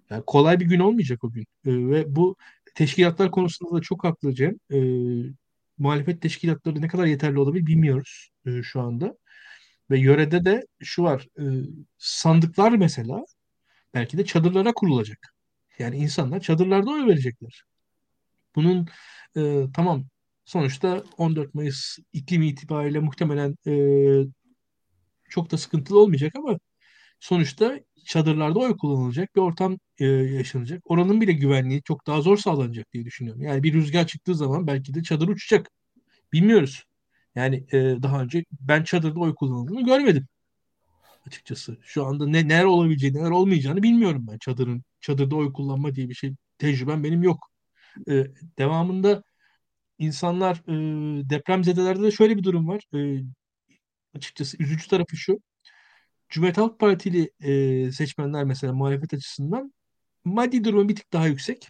yani kolay bir gün olmayacak o gün. E, ve bu teşkilatlar konusunda da çok haklı Cem. E, muhalefet teşkilatları ne kadar yeterli olabilir bilmiyoruz e, şu anda. Ve yörede de şu var. E, sandıklar mesela belki de çadırlara kurulacak. Yani insanlar çadırlarda oy verecekler. Bunun e, tamam Sonuçta 14 Mayıs iklimi itibariyle muhtemelen e, çok da sıkıntılı olmayacak ama sonuçta çadırlarda oy kullanılacak bir ortam e, yaşanacak. Oranın bile güvenliği çok daha zor sağlanacak diye düşünüyorum. Yani bir rüzgar çıktığı zaman belki de çadır uçacak. Bilmiyoruz. Yani e, daha önce ben çadırda oy kullanıldığını görmedim açıkçası. Şu anda ne neler olabileceğini, neler olmayacağını bilmiyorum ben. Çadırın çadırda oy kullanma diye bir şey tecrübem benim yok. E, devamında insanlar e, depremzedelerde de şöyle bir durum var. E, açıkçası üzücü tarafı şu. Cumhuriyet Halk Partili e, seçmenler mesela muhalefet açısından maddi durumu bir tık daha yüksek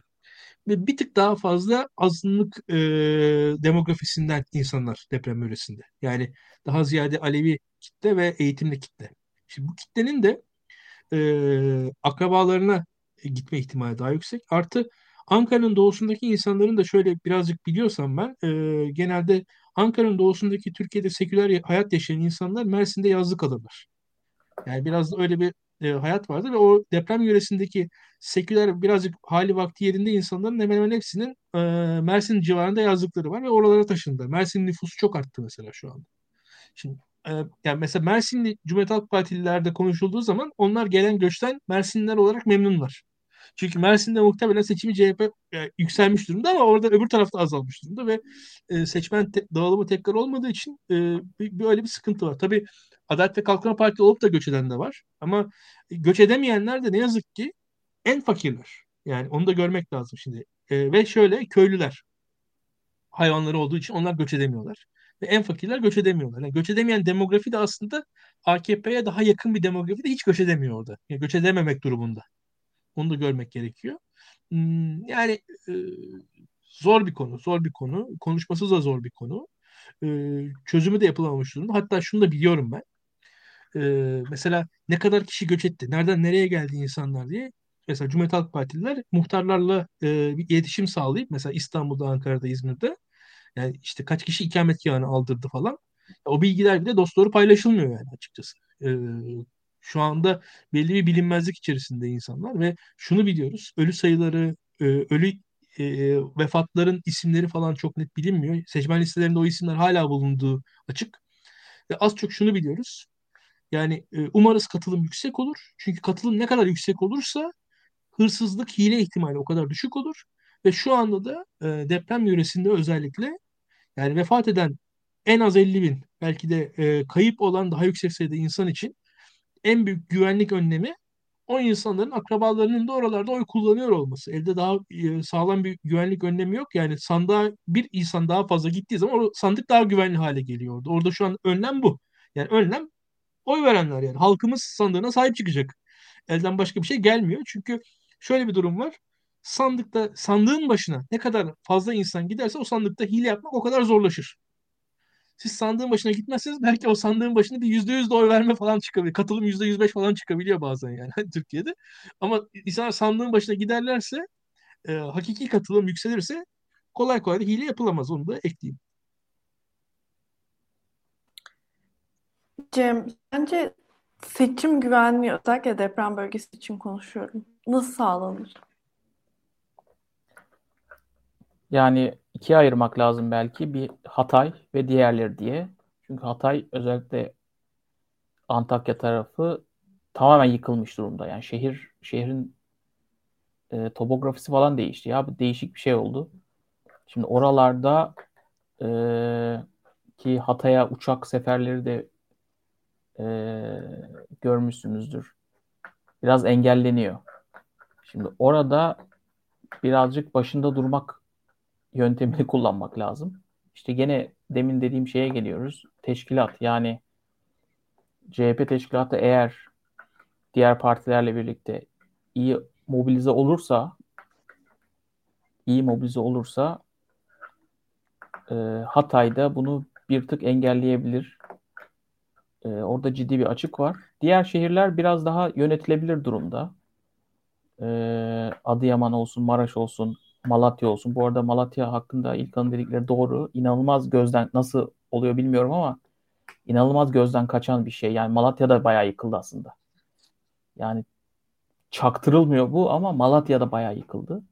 ve bir tık daha fazla azınlık e, demografisinden insanlar deprem bölgesinde. Yani daha ziyade Alevi kitle ve eğitimli kitle. Şimdi bu kitlenin de e, akrabalarına gitme ihtimali daha yüksek. Artı Ankara'nın doğusundaki insanların da şöyle birazcık biliyorsam ben e, genelde Ankara'nın doğusundaki Türkiye'de seküler hayat yaşayan insanlar Mersin'de yazlık alırlar. Yani biraz da öyle bir e, hayat vardı ve o deprem yöresindeki seküler birazcık hali vakti yerinde insanların hemen hemen hepsinin e, Mersin civarında yazlıkları var ve oralara taşındı. Mersin nüfusu çok arttı mesela şu anda. Şimdi e, yani mesela Mersinli Cumhuriyet Halk Partililerde konuşulduğu zaman onlar gelen göçten Mersinliler olarak memnunlar. Çünkü Mersin'de muhtemelen seçimi CHP e, yükselmiş durumda ama orada öbür tarafta azalmış durumda ve e, seçmen te- dağılımı tekrar olmadığı için e, bir, öyle bir sıkıntı var. Tabii Adalet ve Kalkınma Partisi olup da göç eden de var. Ama göç edemeyenler de ne yazık ki en fakirler. Yani onu da görmek lazım şimdi. E, ve şöyle köylüler hayvanları olduğu için onlar göç edemiyorlar. Ve en fakirler göç edemiyorlar. Yani göç edemeyen demografi de aslında AKP'ye daha yakın bir demografi de hiç göç edemiyor orada. Yani göç edememek durumunda. Onu da görmek gerekiyor. Hmm, yani e, zor bir konu, zor bir konu. Konuşması da zor bir konu. E, çözümü de yapılamamış durumda. Hatta şunu da biliyorum ben. E, mesela ne kadar kişi göç etti, nereden nereye geldi insanlar diye. Mesela Cumhuriyet Halk Partililer muhtarlarla bir iletişim sağlayıp mesela İstanbul'da, Ankara'da, İzmir'de yani işte kaç kişi ikametgahını aldırdı falan. O bilgiler bile dosdoğru paylaşılmıyor yani açıkçası. Şu anda belli bir bilinmezlik içerisinde insanlar ve şunu biliyoruz. Ölü sayıları, e, ölü e, vefatların isimleri falan çok net bilinmiyor. Seçmen listelerinde o isimler hala bulunduğu açık. Ve az çok şunu biliyoruz. Yani e, umarız katılım yüksek olur. Çünkü katılım ne kadar yüksek olursa hırsızlık, hile ihtimali o kadar düşük olur. Ve şu anda da deprem yöresinde özellikle yani vefat eden en az 50 bin belki de kayıp olan daha yüksek sayıda insan için en büyük güvenlik önlemi o insanların akrabalarının da oralarda oy kullanıyor olması. Elde daha e, sağlam bir güvenlik önlemi yok. Yani sandığa bir insan daha fazla gittiği zaman o sandık daha güvenli hale geliyor orada. Orada şu an önlem bu. Yani önlem oy verenler yani. Halkımız sandığına sahip çıkacak. Elden başka bir şey gelmiyor. Çünkü şöyle bir durum var. Sandıkta sandığın başına ne kadar fazla insan giderse o sandıkta hile yapmak o kadar zorlaşır. Siz sandığın başına gitmezseniz belki o sandığın başına bir yüzde yüz oy verme falan çıkabilir. Katılım yüzde yüz beş falan çıkabiliyor bazen yani Türkiye'de. Ama insanlar sandığın başına giderlerse e, hakiki katılım yükselirse kolay kolay da hile yapılamaz. Onu da ekleyeyim. Cem, bence seçim güvenliği özellikle deprem bölgesi için konuşuyorum. Nasıl sağlanır? Yani ikiye ayırmak lazım belki. Bir Hatay ve diğerleri diye. Çünkü Hatay özellikle Antakya tarafı tamamen yıkılmış durumda. Yani şehir şehrin e, topografisi falan değişti. Ya bu değişik bir şey oldu. Şimdi oralarda e, ki Hatay'a uçak seferleri de e, görmüşsünüzdür. Biraz engelleniyor. Şimdi orada birazcık başında durmak yöntemini kullanmak lazım. İşte gene demin dediğim şeye geliyoruz. Teşkilat yani CHP teşkilatı eğer diğer partilerle birlikte iyi mobilize olursa iyi mobilize olursa e, Hatay'da bunu bir tık engelleyebilir. E, orada ciddi bir açık var. Diğer şehirler biraz daha yönetilebilir durumda. E, Adıyaman olsun, Maraş olsun, Malatya olsun. Bu arada Malatya hakkında İlkan'ın dedikleri doğru. İnanılmaz gözden nasıl oluyor bilmiyorum ama inanılmaz gözden kaçan bir şey. Yani Malatya'da bayağı yıkıldı aslında. Yani çaktırılmıyor bu ama Malatya'da bayağı yıkıldı.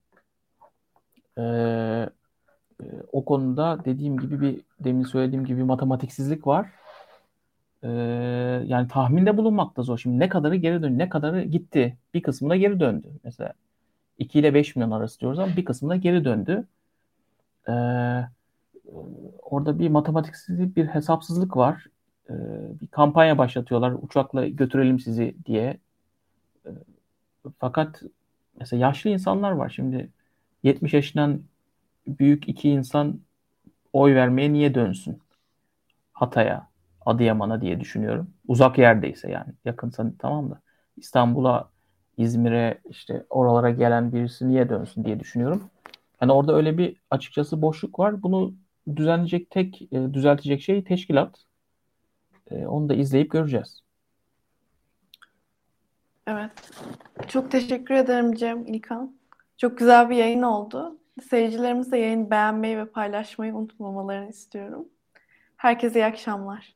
Ee, o konuda dediğim gibi bir demin söylediğim gibi matematiksizlik var. Ee, yani tahminde bulunmakta zor. Şimdi ne kadarı geri döndü, ne kadarı gitti. Bir kısmına geri döndü. Mesela 2 ile 5 milyon arası diyoruz ama bir kısmına geri döndü. Ee, orada bir matematiksizlik, bir hesapsızlık var. Ee, bir kampanya başlatıyorlar. Uçakla götürelim sizi diye. Ee, fakat mesela yaşlı insanlar var. Şimdi 70 yaşından büyük iki insan oy vermeye niye dönsün? Hatay'a, Adıyaman'a diye düşünüyorum. Uzak yerdeyse yani. Yakınsa tamam da. İstanbul'a, İzmir'e işte oralara gelen birisi niye dönsün diye düşünüyorum. Hani orada öyle bir açıkçası boşluk var. Bunu düzenleyecek tek, e, düzeltecek şey teşkilat. E, onu da izleyip göreceğiz. Evet. Çok teşekkür ederim Cem, İlkan. Çok güzel bir yayın oldu. Seyircilerimiz de yayını beğenmeyi ve paylaşmayı unutmamalarını istiyorum. Herkese iyi akşamlar.